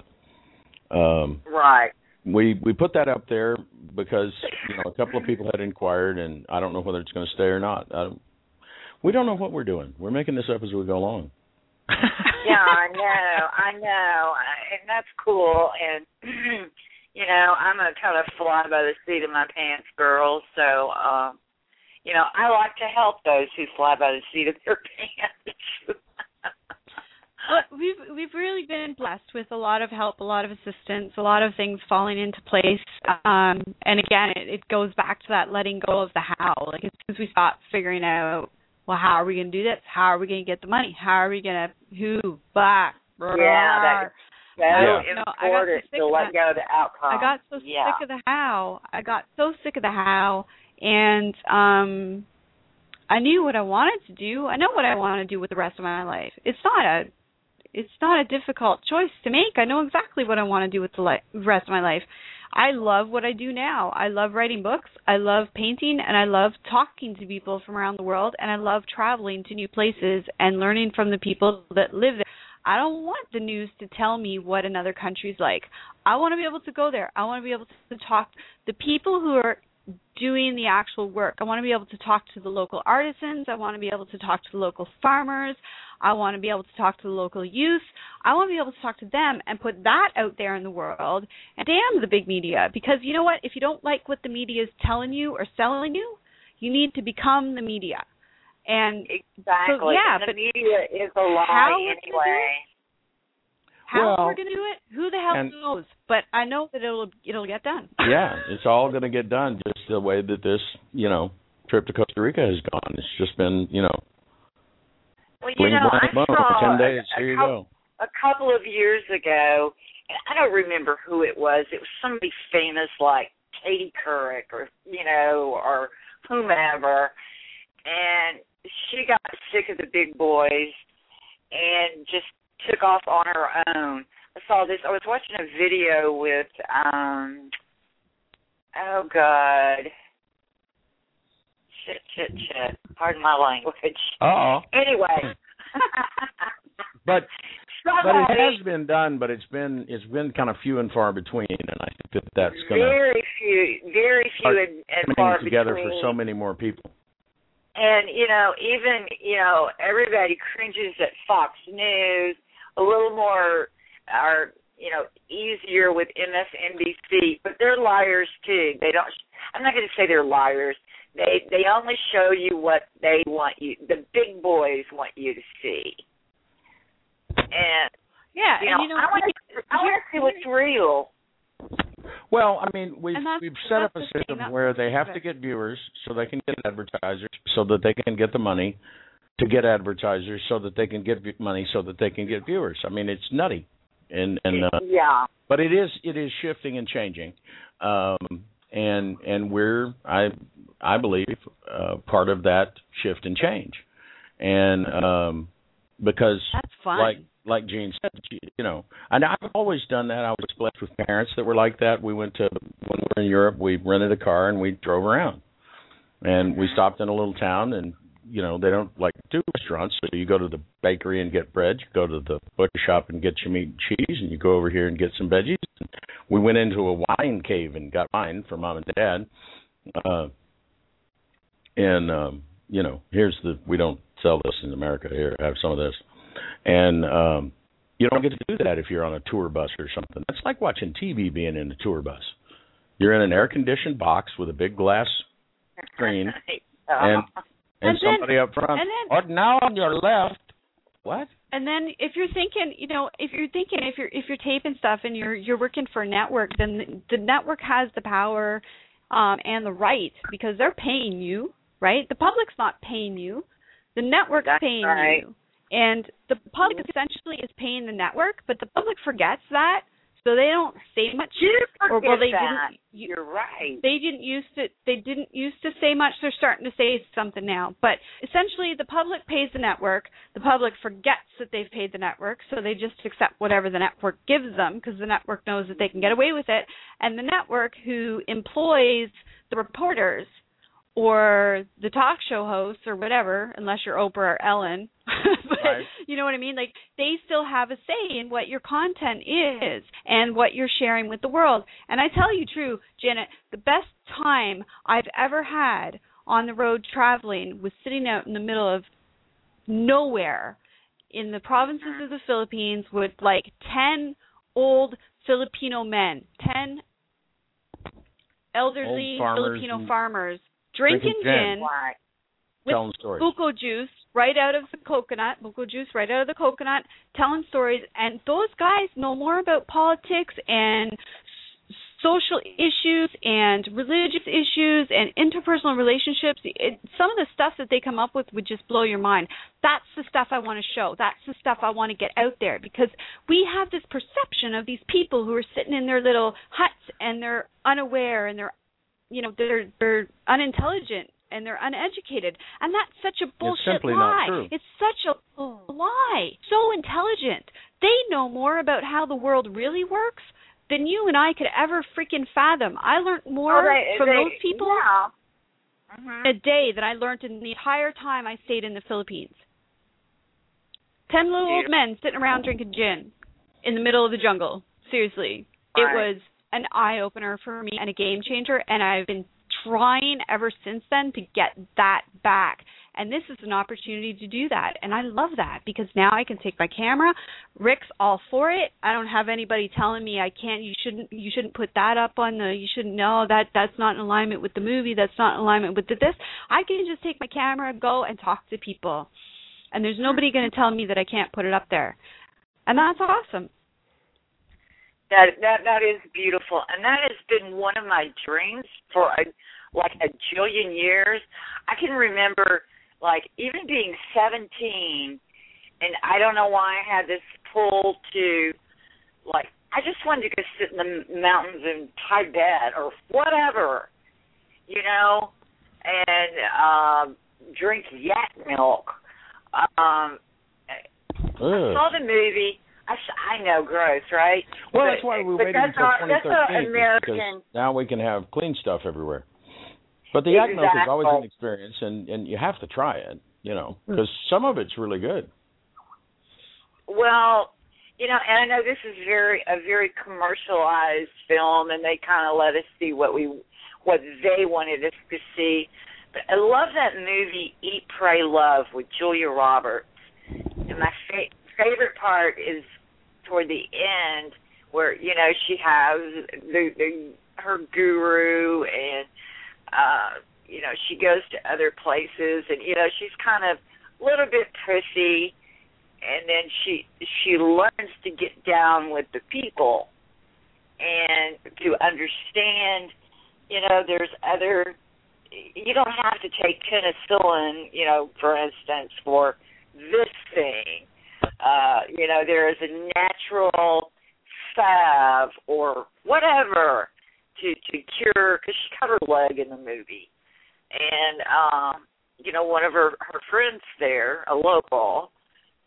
Um, Right. we we put that up there because you know a couple of people had inquired, and I don't know whether it's going to stay or not. I don't, we don't know what we're doing. We're making this up as we go along. Yeah, I know, I know, and that's cool. And you know, I'm a kind of fly by the seat of my pants girl, so um, you know, I like to help those who fly by the seat of their pants. Well, we've we've really been blessed with a lot of help, a lot of assistance, a lot of things falling into place. Um, and again, it, it goes back to that letting go of the how. Like as soon as we stop figuring out well, how are we going to do this? How are we going to get the money? How are we going to who blah, blah, Yeah, that- So Yeah. You know, I got so sick to of let that. go of the outcome. I got so yeah. sick of the how. I got so sick of the how, and um, I knew what I wanted to do. I know what I want to do with the rest of my life. It's not a, it's not a difficult choice to make. I know exactly what I want to do with the li- rest of my life. I love what I do now. I love writing books. I love painting, and I love talking to people from around the world. And I love traveling to new places and learning from the people that live there. I don't want the news to tell me what another country's like. I want to be able to go there. I want to be able to talk the people who are doing the actual work. I want to be able to talk to the local artisans. I want to be able to talk to the local farmers. I want to be able to talk to the local youth. I want to be able to talk to them and put that out there in the world. And damn the big media because you know what? If you don't like what the media is telling you or selling you, you need to become the media. And Exactly. yeah, and the but media is a lie how we're gonna do anyway. how Well, we're going to do it, who the hell and- knows? But I know that it'll it'll get done. yeah, it's all going to get done just the way that this, you know, trip to Costa Rica has gone. It's just been, you know, Well, you bling know, I bling boom, saw ten days. a Here you couple- go. a couple of years ago, and I don't remember who it was. It was somebody famous like Katie Couric or you know or whomever, and she got sick of the big boys and just took off on her own. I saw this. I was watching a video with um oh god. Shit, shit, shit. Pardon my language. Oh. Anyway. But but it has been done, but it's been it's been kind of few and far between, and I think that that's going to very few, very few and, and far together between. for so many more people. And you know, even you know, everybody cringes at Fox News. A little more, are you know, easier with MSNBC, but they're liars too. They don't. I'm not going to say they're liars. They they only show you what they want you. The big boys want you to see. And Yeah, you and know, you know, I want to. I want to see what's real. Well, I mean, we've we've set up a that's the thing, system where they have to get viewers so they can get advertisers, so that they can get the money to get advertisers, so that they can get vi- money, so that they can get viewers. I mean, it's nutty, and and uh, yeah. but it is it is shifting and changing, um, and and we're I I believe uh, part of that shift and change, and um, because that's fun. like like Gene said, you know, and I've always done that. I was blessed with parents that were like that. We went to when we were in Europe, we rented a car and we drove around, and we stopped in a little town, and you know they don't like do restaurants, so you go to the bakery and get bread, you go to the butcher shop and get your meat and cheese, and you go over here and get some veggies. and We went into a wine cave and got wine for mom and dad, uh, and um, you know, here's the we don't sell this in America. Here, have some of this and um you don't get to do that if you're on a tour bus or something. That's like watching TV being in a tour bus. You're in an air conditioned box with a big glass screen and and, And then- somebody up front. and then- oh, now on your left. What? and then if you're thinking, you know, if you're thinking if you're if you're taping stuff and you're you're working for a network, then the, the network has the power um and the right because they're paying you, right? The public's not paying you. The network's That's paying right. you. And the public essentially is paying the network, but the public forgets that, so they don't say much. You Or well, they that. didn't. You, You're right. they didn't used to they didn't used to say much they're starting to say something now but essentially the public pays the network the public forgets that they've paid the network so they just accept whatever the network gives them because the network knows that they can get away with it and the network who employs the reporters or the talk show hosts or whatever unless you're Oprah or Ellen. But Right. you know what I mean? Like they still have a say in what your content is and what you're sharing with the world. And I tell you true Janet the best time I've ever had on the road traveling was sitting out in the middle of nowhere in the provinces of the Philippines with like 10 old Filipino men 10 elderly farmers Filipino farmers drinking drinking gin. gin with Telling stories. buko juice right out of the coconut, buko juice right out of the coconut, telling stories. And those guys know more about politics and social issues and religious issues and interpersonal relationships. It, some of the stuff that they come up with would just blow your mind. That's the stuff I want to show. That's the stuff I want to get out there because we have this perception of these people who are sitting in their little huts and they're unaware and they're you know they're they're unintelligent and they're uneducated and that's such a bullshit simply lie not true. it's such a lie so intelligent they know more about how the world really works than you and I could ever freaking fathom. I learned more Oh, they- from they- those people Yeah. Mm-hmm. A day than I learned in the entire time I stayed in the Philippines. Ten little old men sitting around drinking gin in the middle of the jungle. Seriously. It was an eye opener for me and a game changer and I've been trying ever since then to get that back. And this is an opportunity to do that. And I love that because now I can take my camera. Rick's all for it. I don't have anybody telling me I can't you shouldn't you shouldn't put that up on the you shouldn't know that that's not in alignment with the movie, that's not in alignment with the this. I can just take my camera, go and talk to people. And there's nobody going to tell me that I can't put it up there. And that's awesome. That that that is beautiful, and that has been one of my dreams for a, like a jillion years. I can remember like even being 17, and I don't know why I had this pull to like I just wanted to go sit in the mountains in Tibet or whatever, you know, and um, drink yak milk. Um, I saw the movie. I, I know, gross, right? Well, But- that's why we waited that's until our- that's our 2013 American. now we can have clean stuff everywhere. But the yak milk is always an experience, and and you have to try it, you know, because some of it's really good. Well, you know, and I know this is very a very commercialized film, and they kind of let us see what we what they wanted us to see. But I love that movie Eat, Pray, Love with Julia Roberts. And my fa- favorite part is toward the end where you know she has the, the her guru and uh you know she goes to other places and you know she's kind of a little bit prissy and then she she learns to get down with the people and to understand you know there's other you don't have to take penicillin you know for instance for this thing uh you know there is a natural salve or whatever to to cure because she cut her leg in the movie. And um you know one of her her friends there a local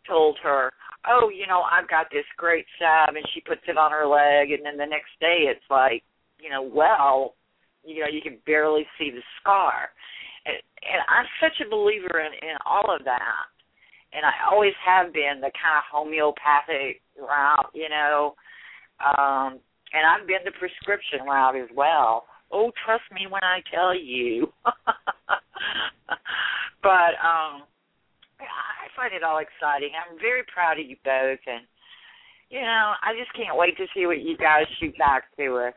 told her, "Oh, you know, I've got this great salve," and she puts it on her leg, and then the next day it's like, you know, well, you know, you can barely see the scar, and, and I'm such a believer in in all of that, and I always have been the kind of homeopathic route, you know, um, and I've been the prescription route as well. Oh, trust me when I tell you. but um I find it all exciting. I'm very proud of you both, and you know, I just can't wait to see what you guys shoot back to us.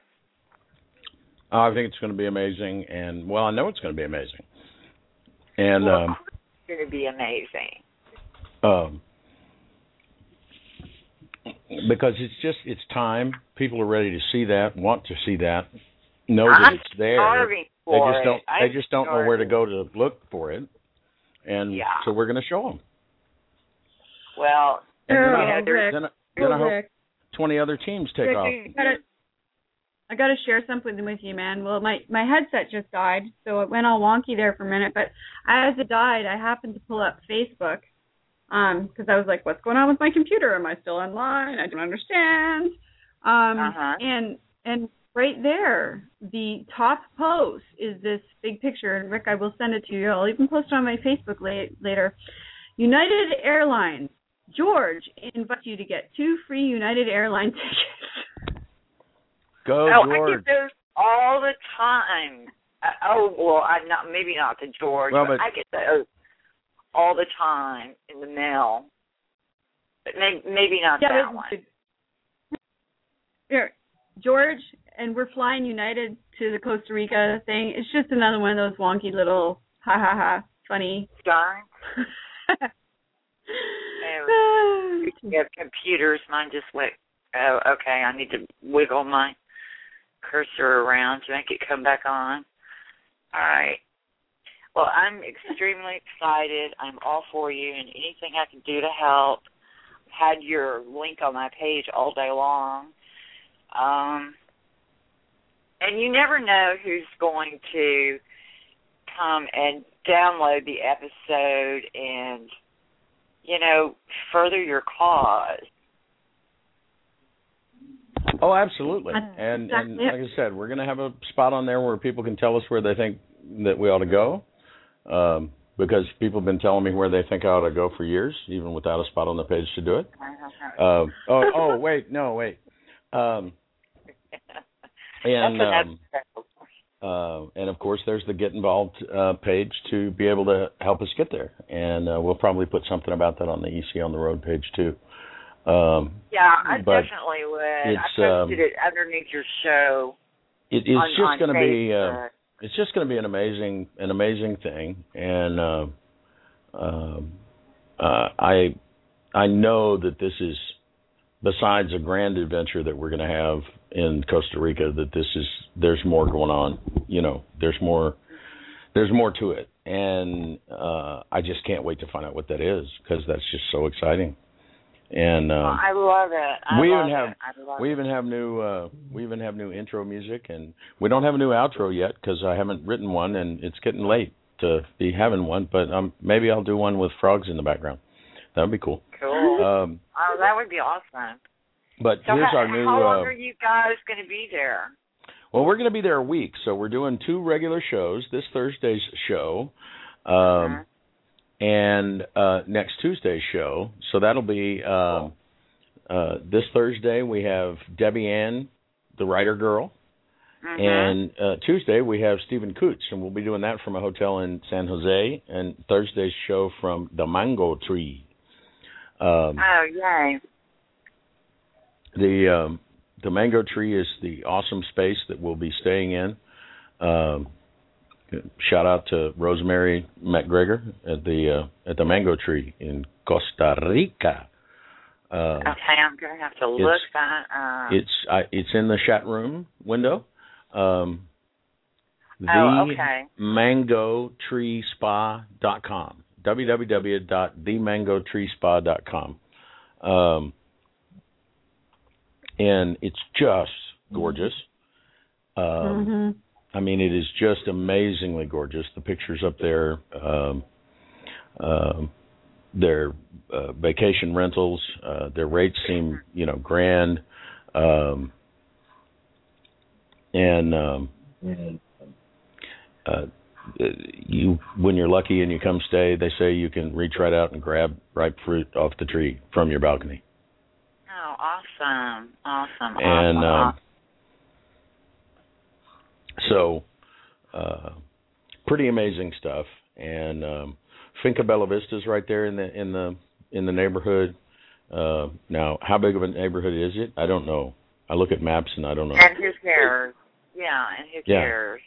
Uh, I think it's going to be amazing, and well, I know it's going to be amazing. And well, um, it's going to be amazing. Um, because it's just it's time. People are ready to see that, want to see that, know that I'm it's there. starving They just don't. I'm They just don't know where to go to look for it, and Yeah. so we're going to show them. Well, And then Oh, I, hope- then, I- then I hope twenty other teams take Rick, off. I gotta, I gotta share something with you, man. Well, my my headset just died, so it went all wonky there for a minute. But as it died, I happened to pull up Facebook, um, because I was like, "What's going on with my computer? Am I still online? I don't understand." Um, Uh-huh. and and right there, the top post is this big picture. And Rick, I will send it to you. I'll even post it on my Facebook la- later. United Airlines. George invites you to get two free United Airline tickets. Go oh, I get those all the time. Uh, oh, well, I'm not maybe not to George, Well, but but- I get those all the time in the mail. But maybe, maybe not yeah, that one. Here, George, and we're flying United to the Costa Rica thing. It's just another one of those wonky little ha ha ha funny. Darn. You have computers. Mine just went. Oh, okay. I need to wiggle my cursor around to make it come back on. All right. Well, I'm extremely excited. I'm all for you, and anything I can do to help. I've had your link on my page all day long. Um, and you never know who's going to come and download the episode and, you know, further your cause. Oh, absolutely. And and like I said, we're going to have a spot on there where people can tell us where they think that we ought to go. Um, because people have been telling me where they think I ought to go for years, even without a spot on the page to do it. Um, oh, oh, wait, no, wait. Um, and um, uh, and of course, there's the get involved uh, page to be able to help us get there. And uh, we'll probably put something about that on the EC on the road page too. Um, Yeah, I definitely would. I posted um, it underneath your show. it, it's on, just going to be. Uh. It's just going to be an amazing an amazing thing. And uh, um uh, i i know that this is besides a grand adventure that we're going to have in costa rica that this is there's more going on you know there's more there's more to it. And uh i just can't wait to find out what that is because that's just so exciting and um I love it. I we love even have- it. We it. even have new uh we even have new intro music and we don't have a new outro yet because I haven't written one and it's getting late to be having one but um maybe I'll do one with frogs in the background. That would be cool. Cool. Um oh, that would be awesome. but So here's how, our new how long uh are you guys going to be there? well we're going to be there a week so we're doing two regular shows this Thursday's show um Mhm. And uh next Tuesday's show. So that'll be um uh this Thursday we have Debbie Ann, the writer girl. Mhm. And uh, Tuesday we have Stephen Coots, and we'll be doing that from a hotel in San Jose. And Thursday's show from the Mango Tree. Um, oh, yay. the um, the Mango Tree is the awesome space that we'll be staying in. Um, shout out to Rosemary McGregor at the uh, at the Mango Tree in Costa Rica. Uh, Okay, I'm going to have to look it's- that up. It's I, it's in the chat room window. Um, the oh, okay. mangotreespa.com. www.themangotreespa.com. Um, and it's just gorgeous. Um, Mhm. I mean, it is just amazingly gorgeous. The pictures up there, um, um, their uh, vacation rentals, uh, their rates seem, you know, grand. Um, and um, uh, you, when you're lucky and you come stay, they say you can reach right out and grab ripe fruit off the tree from your balcony. Oh, awesome. Awesome. and awesome. um, so uh, pretty amazing stuff. And um, Finca Bella Vista is right there in the in the in the neighborhood. Uh, now, how big of a neighborhood is it? I don't know. I look at maps and I don't know and who cares? Yeah, and who Yeah. cares?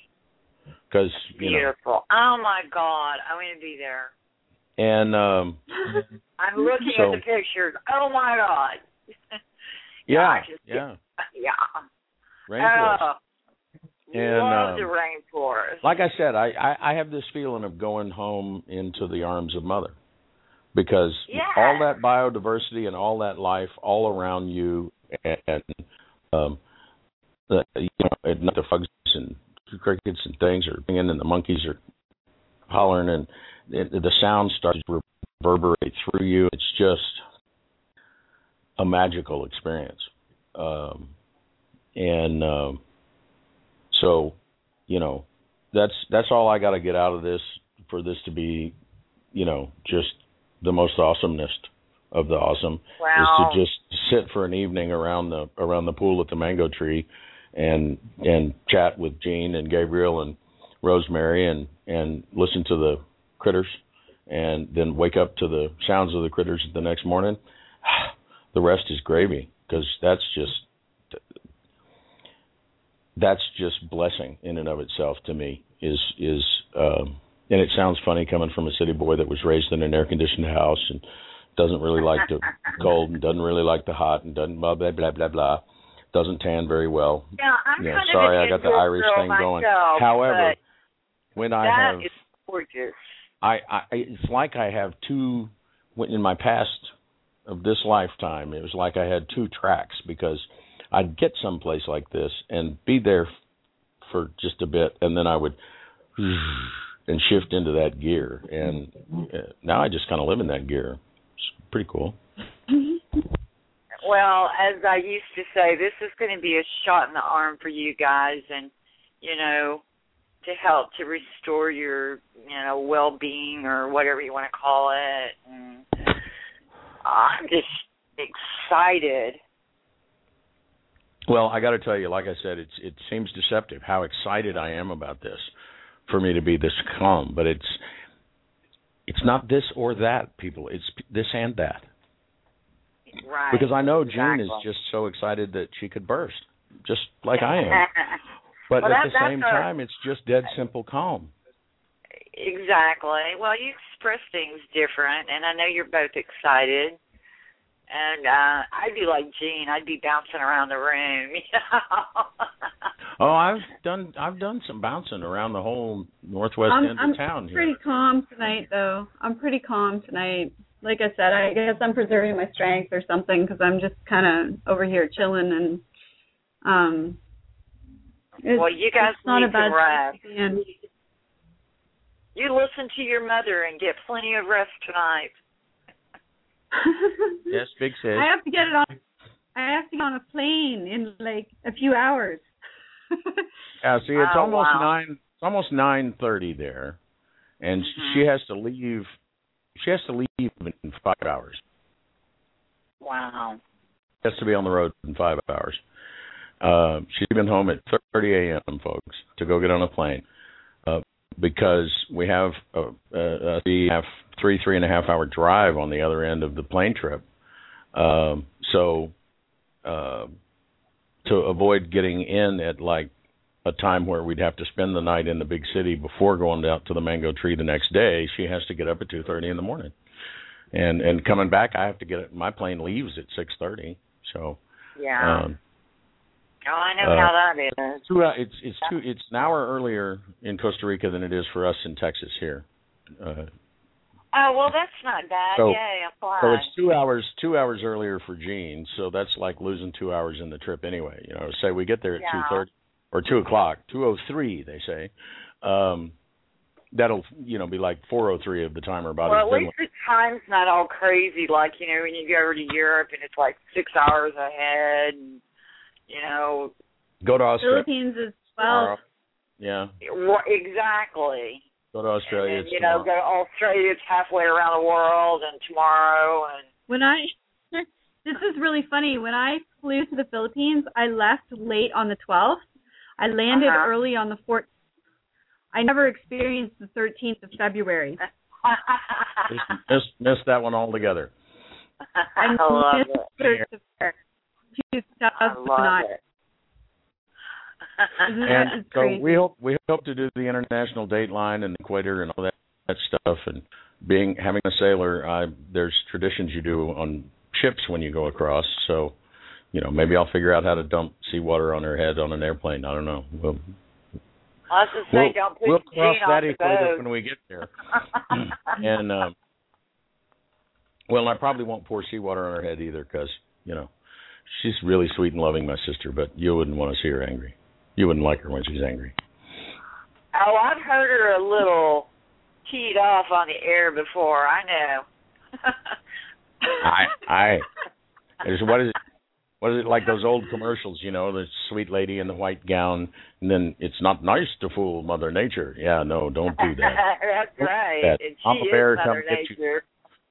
because you know. Beautiful. Oh, my God. I want to be there. And um, I'm looking So- at the pictures. Oh, my God. yeah, yeah, Yeah. rainforest. Oh, And, love um, the rainforest. like I said, I, I I have this feeling of going home into the arms of mother because Yeah. all that biodiversity and all that life all around you and um the you know and the frogs and crickets and things are singing and the monkeys are hollering and the, the sound starts to reverberate through you it's just a magical experience um and um so you know that's that's all I got to get out of this for this to be, you know, just the most awesomeness of the awesome wow. is to just sit for an evening around the around the pool at the mango tree and and chat with Gene and Gabriel and Rosemary and and listen to the critters and then wake up to the sounds of the critters the next morning. The rest is gravy because that's just that's just blessing in and of itself to me is is um and it sounds funny coming from a city boy that was raised in an air conditioned house and doesn't really like the cold and doesn't really like the hot and doesn't blah blah blah blah blah doesn't tan very well. Yeah, I'm Yeah, kind sorry, of I got the Irish thing going. myself, However, when I that have is gorgeous. I, I it's like I have two when- in my past of this lifetime it was like I had two tracks because I'd get someplace like this and be there for just a bit and then I would and shift into that gear and uh, now I just kind of live in that gear. It's pretty cool. Well, as I used to say, this is going to be a shot in the arm for you guys, and you know, to help to restore your, you know, well-being or whatever you want to call it. And I'm just excited. Well, I got to tell you, like I said, it's it seems deceptive how excited I am about this for me to be this calm, but it's it's not this or that, people. It's this and that. Right. Because I know Jean exactly. is just so excited that she could burst, just like I am. But Well, at that- the same a- time, it's just dead simple calm. Exactly. Well, you express things different, and I know you're both excited. And uh I'd be like Gene, I'd be bouncing around the room. You know? Oh, I've done I've done some bouncing around the whole northwest I'm, end I'm of town here. I'm pretty calm tonight, though. I'm pretty calm tonight. Like I said, I guess I'm preserving my strength or something because I'm just kind of over here chilling and um. It's, well, you guys it's not need a bad some rest. place to be in. You listen to your mother and get plenty of rest tonight. Yes, big sis. I have to get it on. I have to get on a plane in like a few hours. Yeah, see, it's Oh, almost wow. nine. It's almost nine thirty there, and Mhm. she has to leave. She has to leave in five hours. Wow. She has to be on the road in five hours. Uh, she's been home at thirty a.m. folks to go get on a plane because we have a, a, a three, half, three three and a half hour drive on the other end of the plane trip. Um, so uh, to avoid getting in at like a time where we'd have to spend the night in the big city before going out to the mango tree the next day, she has to get up at two thirty in the morning. And and coming back, I have to get my plane leaves at six thirty. So Yeah. um, oh, I know uh, how that is. two hou- it's it's two it's an hour earlier in Costa Rica than it is for us in Texas here. Uh, Oh well, that's not bad. So- Yay, I'm so it's two hours two hours earlier for Gene, so that's like losing two hours in the trip anyway. You know, say we get there at Yeah. two thirty or two o'clock, two oh three they say. Um that'll you know be like four oh three of the timer about well, at least the time's not all crazy. Like you know, when you go over to Europe and it's like six hours ahead. And, you know, Go to Australia. Philippines is tomorrow. Yeah, exactly. go to Australia. and then, it's you know, go to Australia. It's halfway around the world, and tomorrow, and When I this is really funny. When I flew to the Philippines, I left late on the 12th. I landed Uh-huh. early on the 14th. I never experienced the 13th of February. Just missed, missed that one altogether. I love missed it. the 13th of February, I love it. Isn't that and so crazy? we hope we hope to do the international date line and the equator and all that that stuff. And being having a sailor I there's traditions you do on ships when you go across. So you know maybe I'll figure out how to dump seawater on her head on an airplane. I don't know. We'll I was just we'll, don't put we'll Gene cross that equator boat. when we get there. And um well I probably won't pour seawater on her head either because you know she's really sweet and loving my sister but you wouldn't want to see her angry you wouldn't like her when she's angry Oh, I've heard her a little teed off on the air before. I know. I I there's what is it what is it like those old commercials, you know, the sweet lady in the white gown and then it's not nice to fool Mother Nature. Yeah, no, don't do that. That's right. that. Mama bear, Mother come get you. Nature.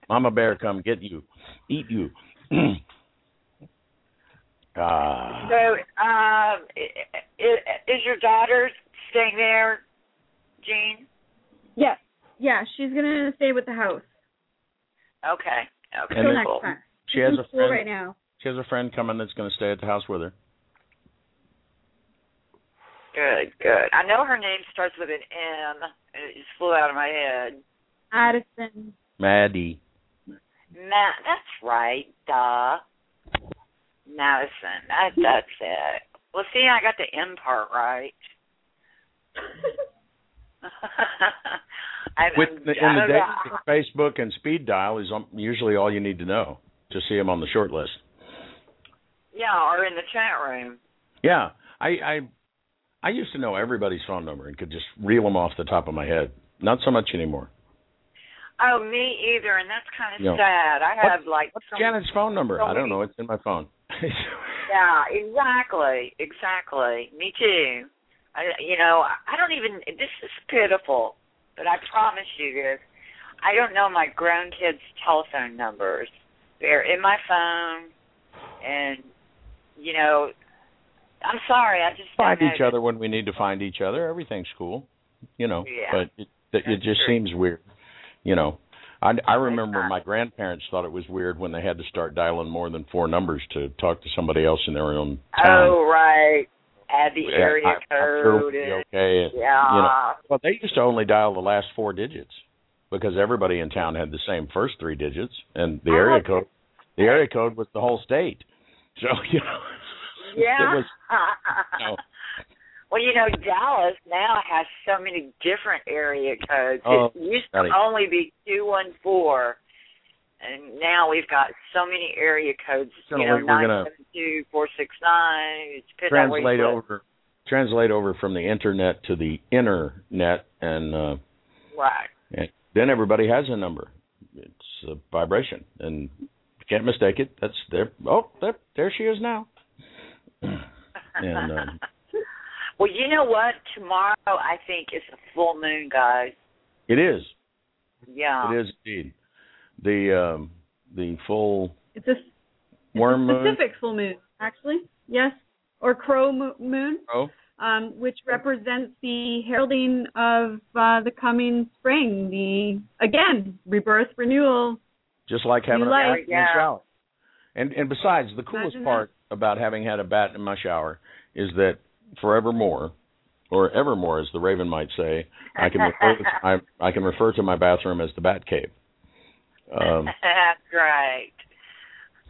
Mama bear come get you. Eat you. Ah. So, um, i- i- is your daughter staying there, Jean? Yes. Yeah, she's gonna stay with the house Okay. Okay. Until next cool. time. she She's has in a friend right now. she has a friend coming that's gonna stay at the house with her. Good, good. I know her name starts with an M, and it just flew out of my head. Addison. Maddie. Matt, that's right. Duh. Madison. That that's it. Well, see, I got the M part right. With the, in the day. Facebook and speed dial is um, usually all you need to know to see them on the short list. Yeah, or in the chat room. Yeah, I I I used to know everybody's phone number and could just reel them off the top of my head. Not so much anymore. Oh, me either, and that's kind of Yeah. sad. I have like What's some- Janet's phone number? so I don't know. It's in my phone. Yeah, exactly, exactly. Me too. I, you know, I don't even. This is pitiful, but I promise you this. I don't know my grown kids' telephone numbers. They're in my phone, and you know, I'm sorry. I just find each other when we need to find each other. Everything's cool, you know. Yeah. But it, it That's just true. seems weird, you know. I I remember my grandparents thought it was weird when they had to start dialing more than four numbers to talk to somebody else in their own oh, town. Oh right, add the area I, sure code. be okay. and, yeah. You know, well, they used to only dial the last four digits because everybody in town had the same first three digits, and the Oh, area code, the area code was the whole state. So you know, Yeah. it was. you know, well, you know, Dallas now has so many different area codes. Oh, it used to only be two one four, and now we've got so many area codes. Gonna- you know, gonna seven two four six nine. It's depending on where you translate over translate over from the internet to the internet and uh Right. and then everybody has a number it's a vibration and you can't mistake it that's there oh there there she is now and um well, you know what? Tomorrow, I think is a full moon, guys. it is Yeah. it is indeed the um the full It's a, it's worm a moon specific full moon, actually. Yes, or crow moon, oh um, which represents the heralding of uh, the coming spring. The again rebirth, renewal. just like having a like- bat in the shower. And and besides, the coolest Imagine part about having had a bat in my shower is that forevermore, or evermore, as the Raven might say, I can refer to I, I can refer to my bathroom as the Bat Cave. Um, That's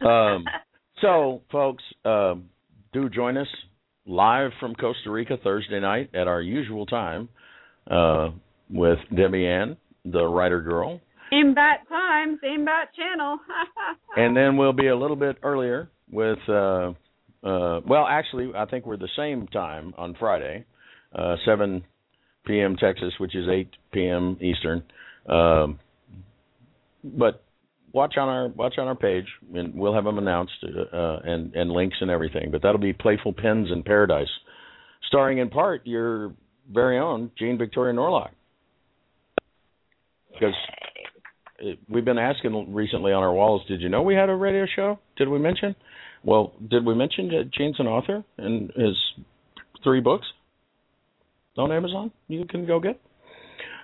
right. um, so, folks, um, do join us live from Costa Rica Thursday night at our usual time uh, with Debbie Ann, the writer girl, Same bat time, same bat channel. and then we'll be a little bit earlier with uh uh well actually I think we're the same time on Friday, uh 7 p.m. Texas, which is 8 p.m. Eastern. Um but watch on our watch on our page and we'll have them announced uh and and links and everything. But that'll be Playful Pens in Paradise starring in part your very own Jean Victoria Norlock. Because we've been asking recently on our walls, did you know we had a radio show? Did we mention? Well, did we mention that Gene's an author and his three books on Amazon you can go get?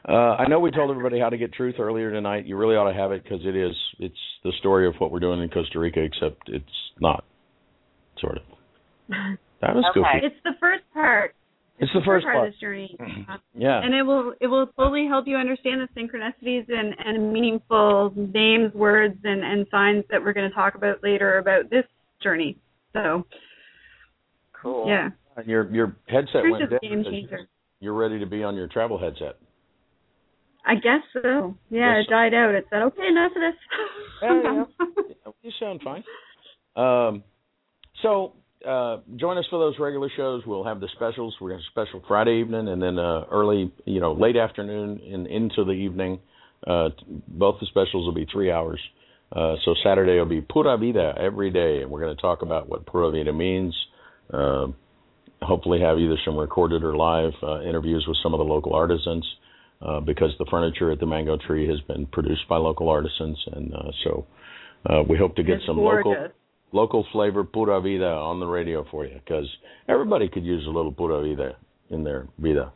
Uh, I know we told everybody how to get truth earlier tonight. You really ought to have it because it is it's the story of what we're doing in Costa Rica, except it's not sort of. That was Okay. goofy. it's the first part. It's the first part, part. of this journey. Yeah. and it will it will slowly help you understand the synchronicities and, and meaningful names, words, and, and signs that we're going to talk about later about this journey. So cool. yeah, And your your headset truth went dead. game changer. You're ready to be on your travel headset. I guess so. Yeah, Yes. it died out. It said, "Okay, enough of this." Yeah, yeah. You sound fine. Um, so uh, join us for those regular shows. We'll have the specials. We're going to have a special Friday evening, and then uh, early, you know, late afternoon and into the evening. Uh, both the specials will be three hours. Uh, so Saturday will be Pura Vida every day, and we're going to talk about what Pura Vida means. Uh, hopefully, have either some recorded or live uh, interviews with some of the local artisans. Uh, because the furniture at the Mango Tree has been produced by local artisans, and uh, so uh, we hope to get It's some gorgeous. local local flavor pura vida on the radio for you because everybody could use a little pura vida in their vida.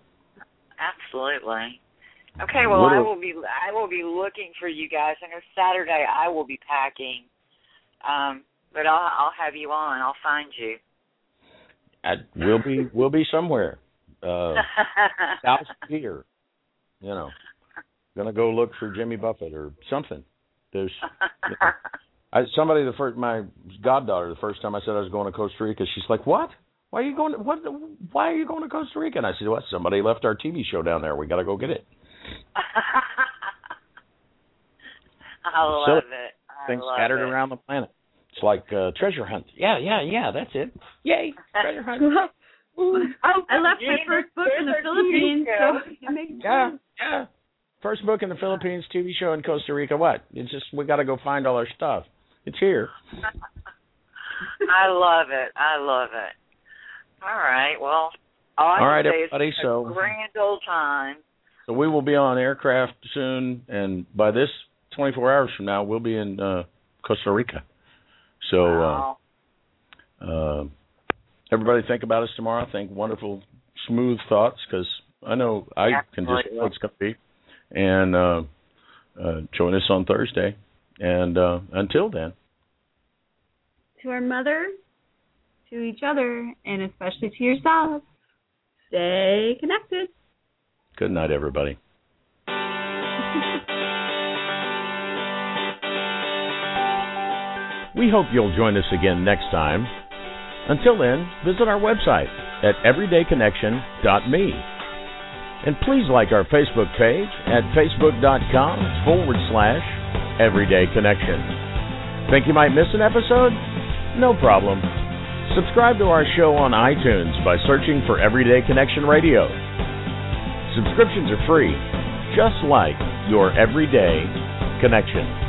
Absolutely. Okay, well I will be I will be looking for you guys. I know Saturday I will be packing. Um but I'll I'll have you on. I'll find you. At, we'll be we'll be somewhere uh, south here, you know. Gonna go look for Jimmy Buffett or something. There's you know, I somebody the first my goddaughter the first time I said I was going to Costa Rica, she's like, "What? Why are you going? To, what? Why are you going to Costa Rica?" And I said, "What? Somebody left our TV show down there. We got to go get it." I love So- it. I Things love scattered it. around the planet. It's like uh, treasure hunt. Yeah, yeah, yeah. That's it. Yay, treasure hunt. Woo. I left my first book in the Philippines, so show. it makes Yeah, yeah. First book in the Philippines, TV show in Costa Rica. What? It's just we got to go find all our stuff. It's here. I love it. I love it. All right. Well, all, I All can right, say is everybody, so- a grand old time. So we will be on aircraft soon, and by this 24 hours from now, we'll be in uh, Costa Rica. So wow. uh, uh, everybody, think about us tomorrow. Think wonderful, smooth thoughts, because I know I can just Absolutely. know it's going to be. And uh, uh, join us on Thursday. And uh, until then, To our mother, to each other, and especially to yourself, stay connected. Good night, everybody. We hope you'll join us again next time. Until then, visit our website at everydayconnection.me. And please like our Facebook page at facebook.com forward slash everydayconnection. Think you might miss an episode? No problem. Subscribe to our show on iTunes by searching for Everyday Connection Radio. Subscriptions are free, just like your everyday connection.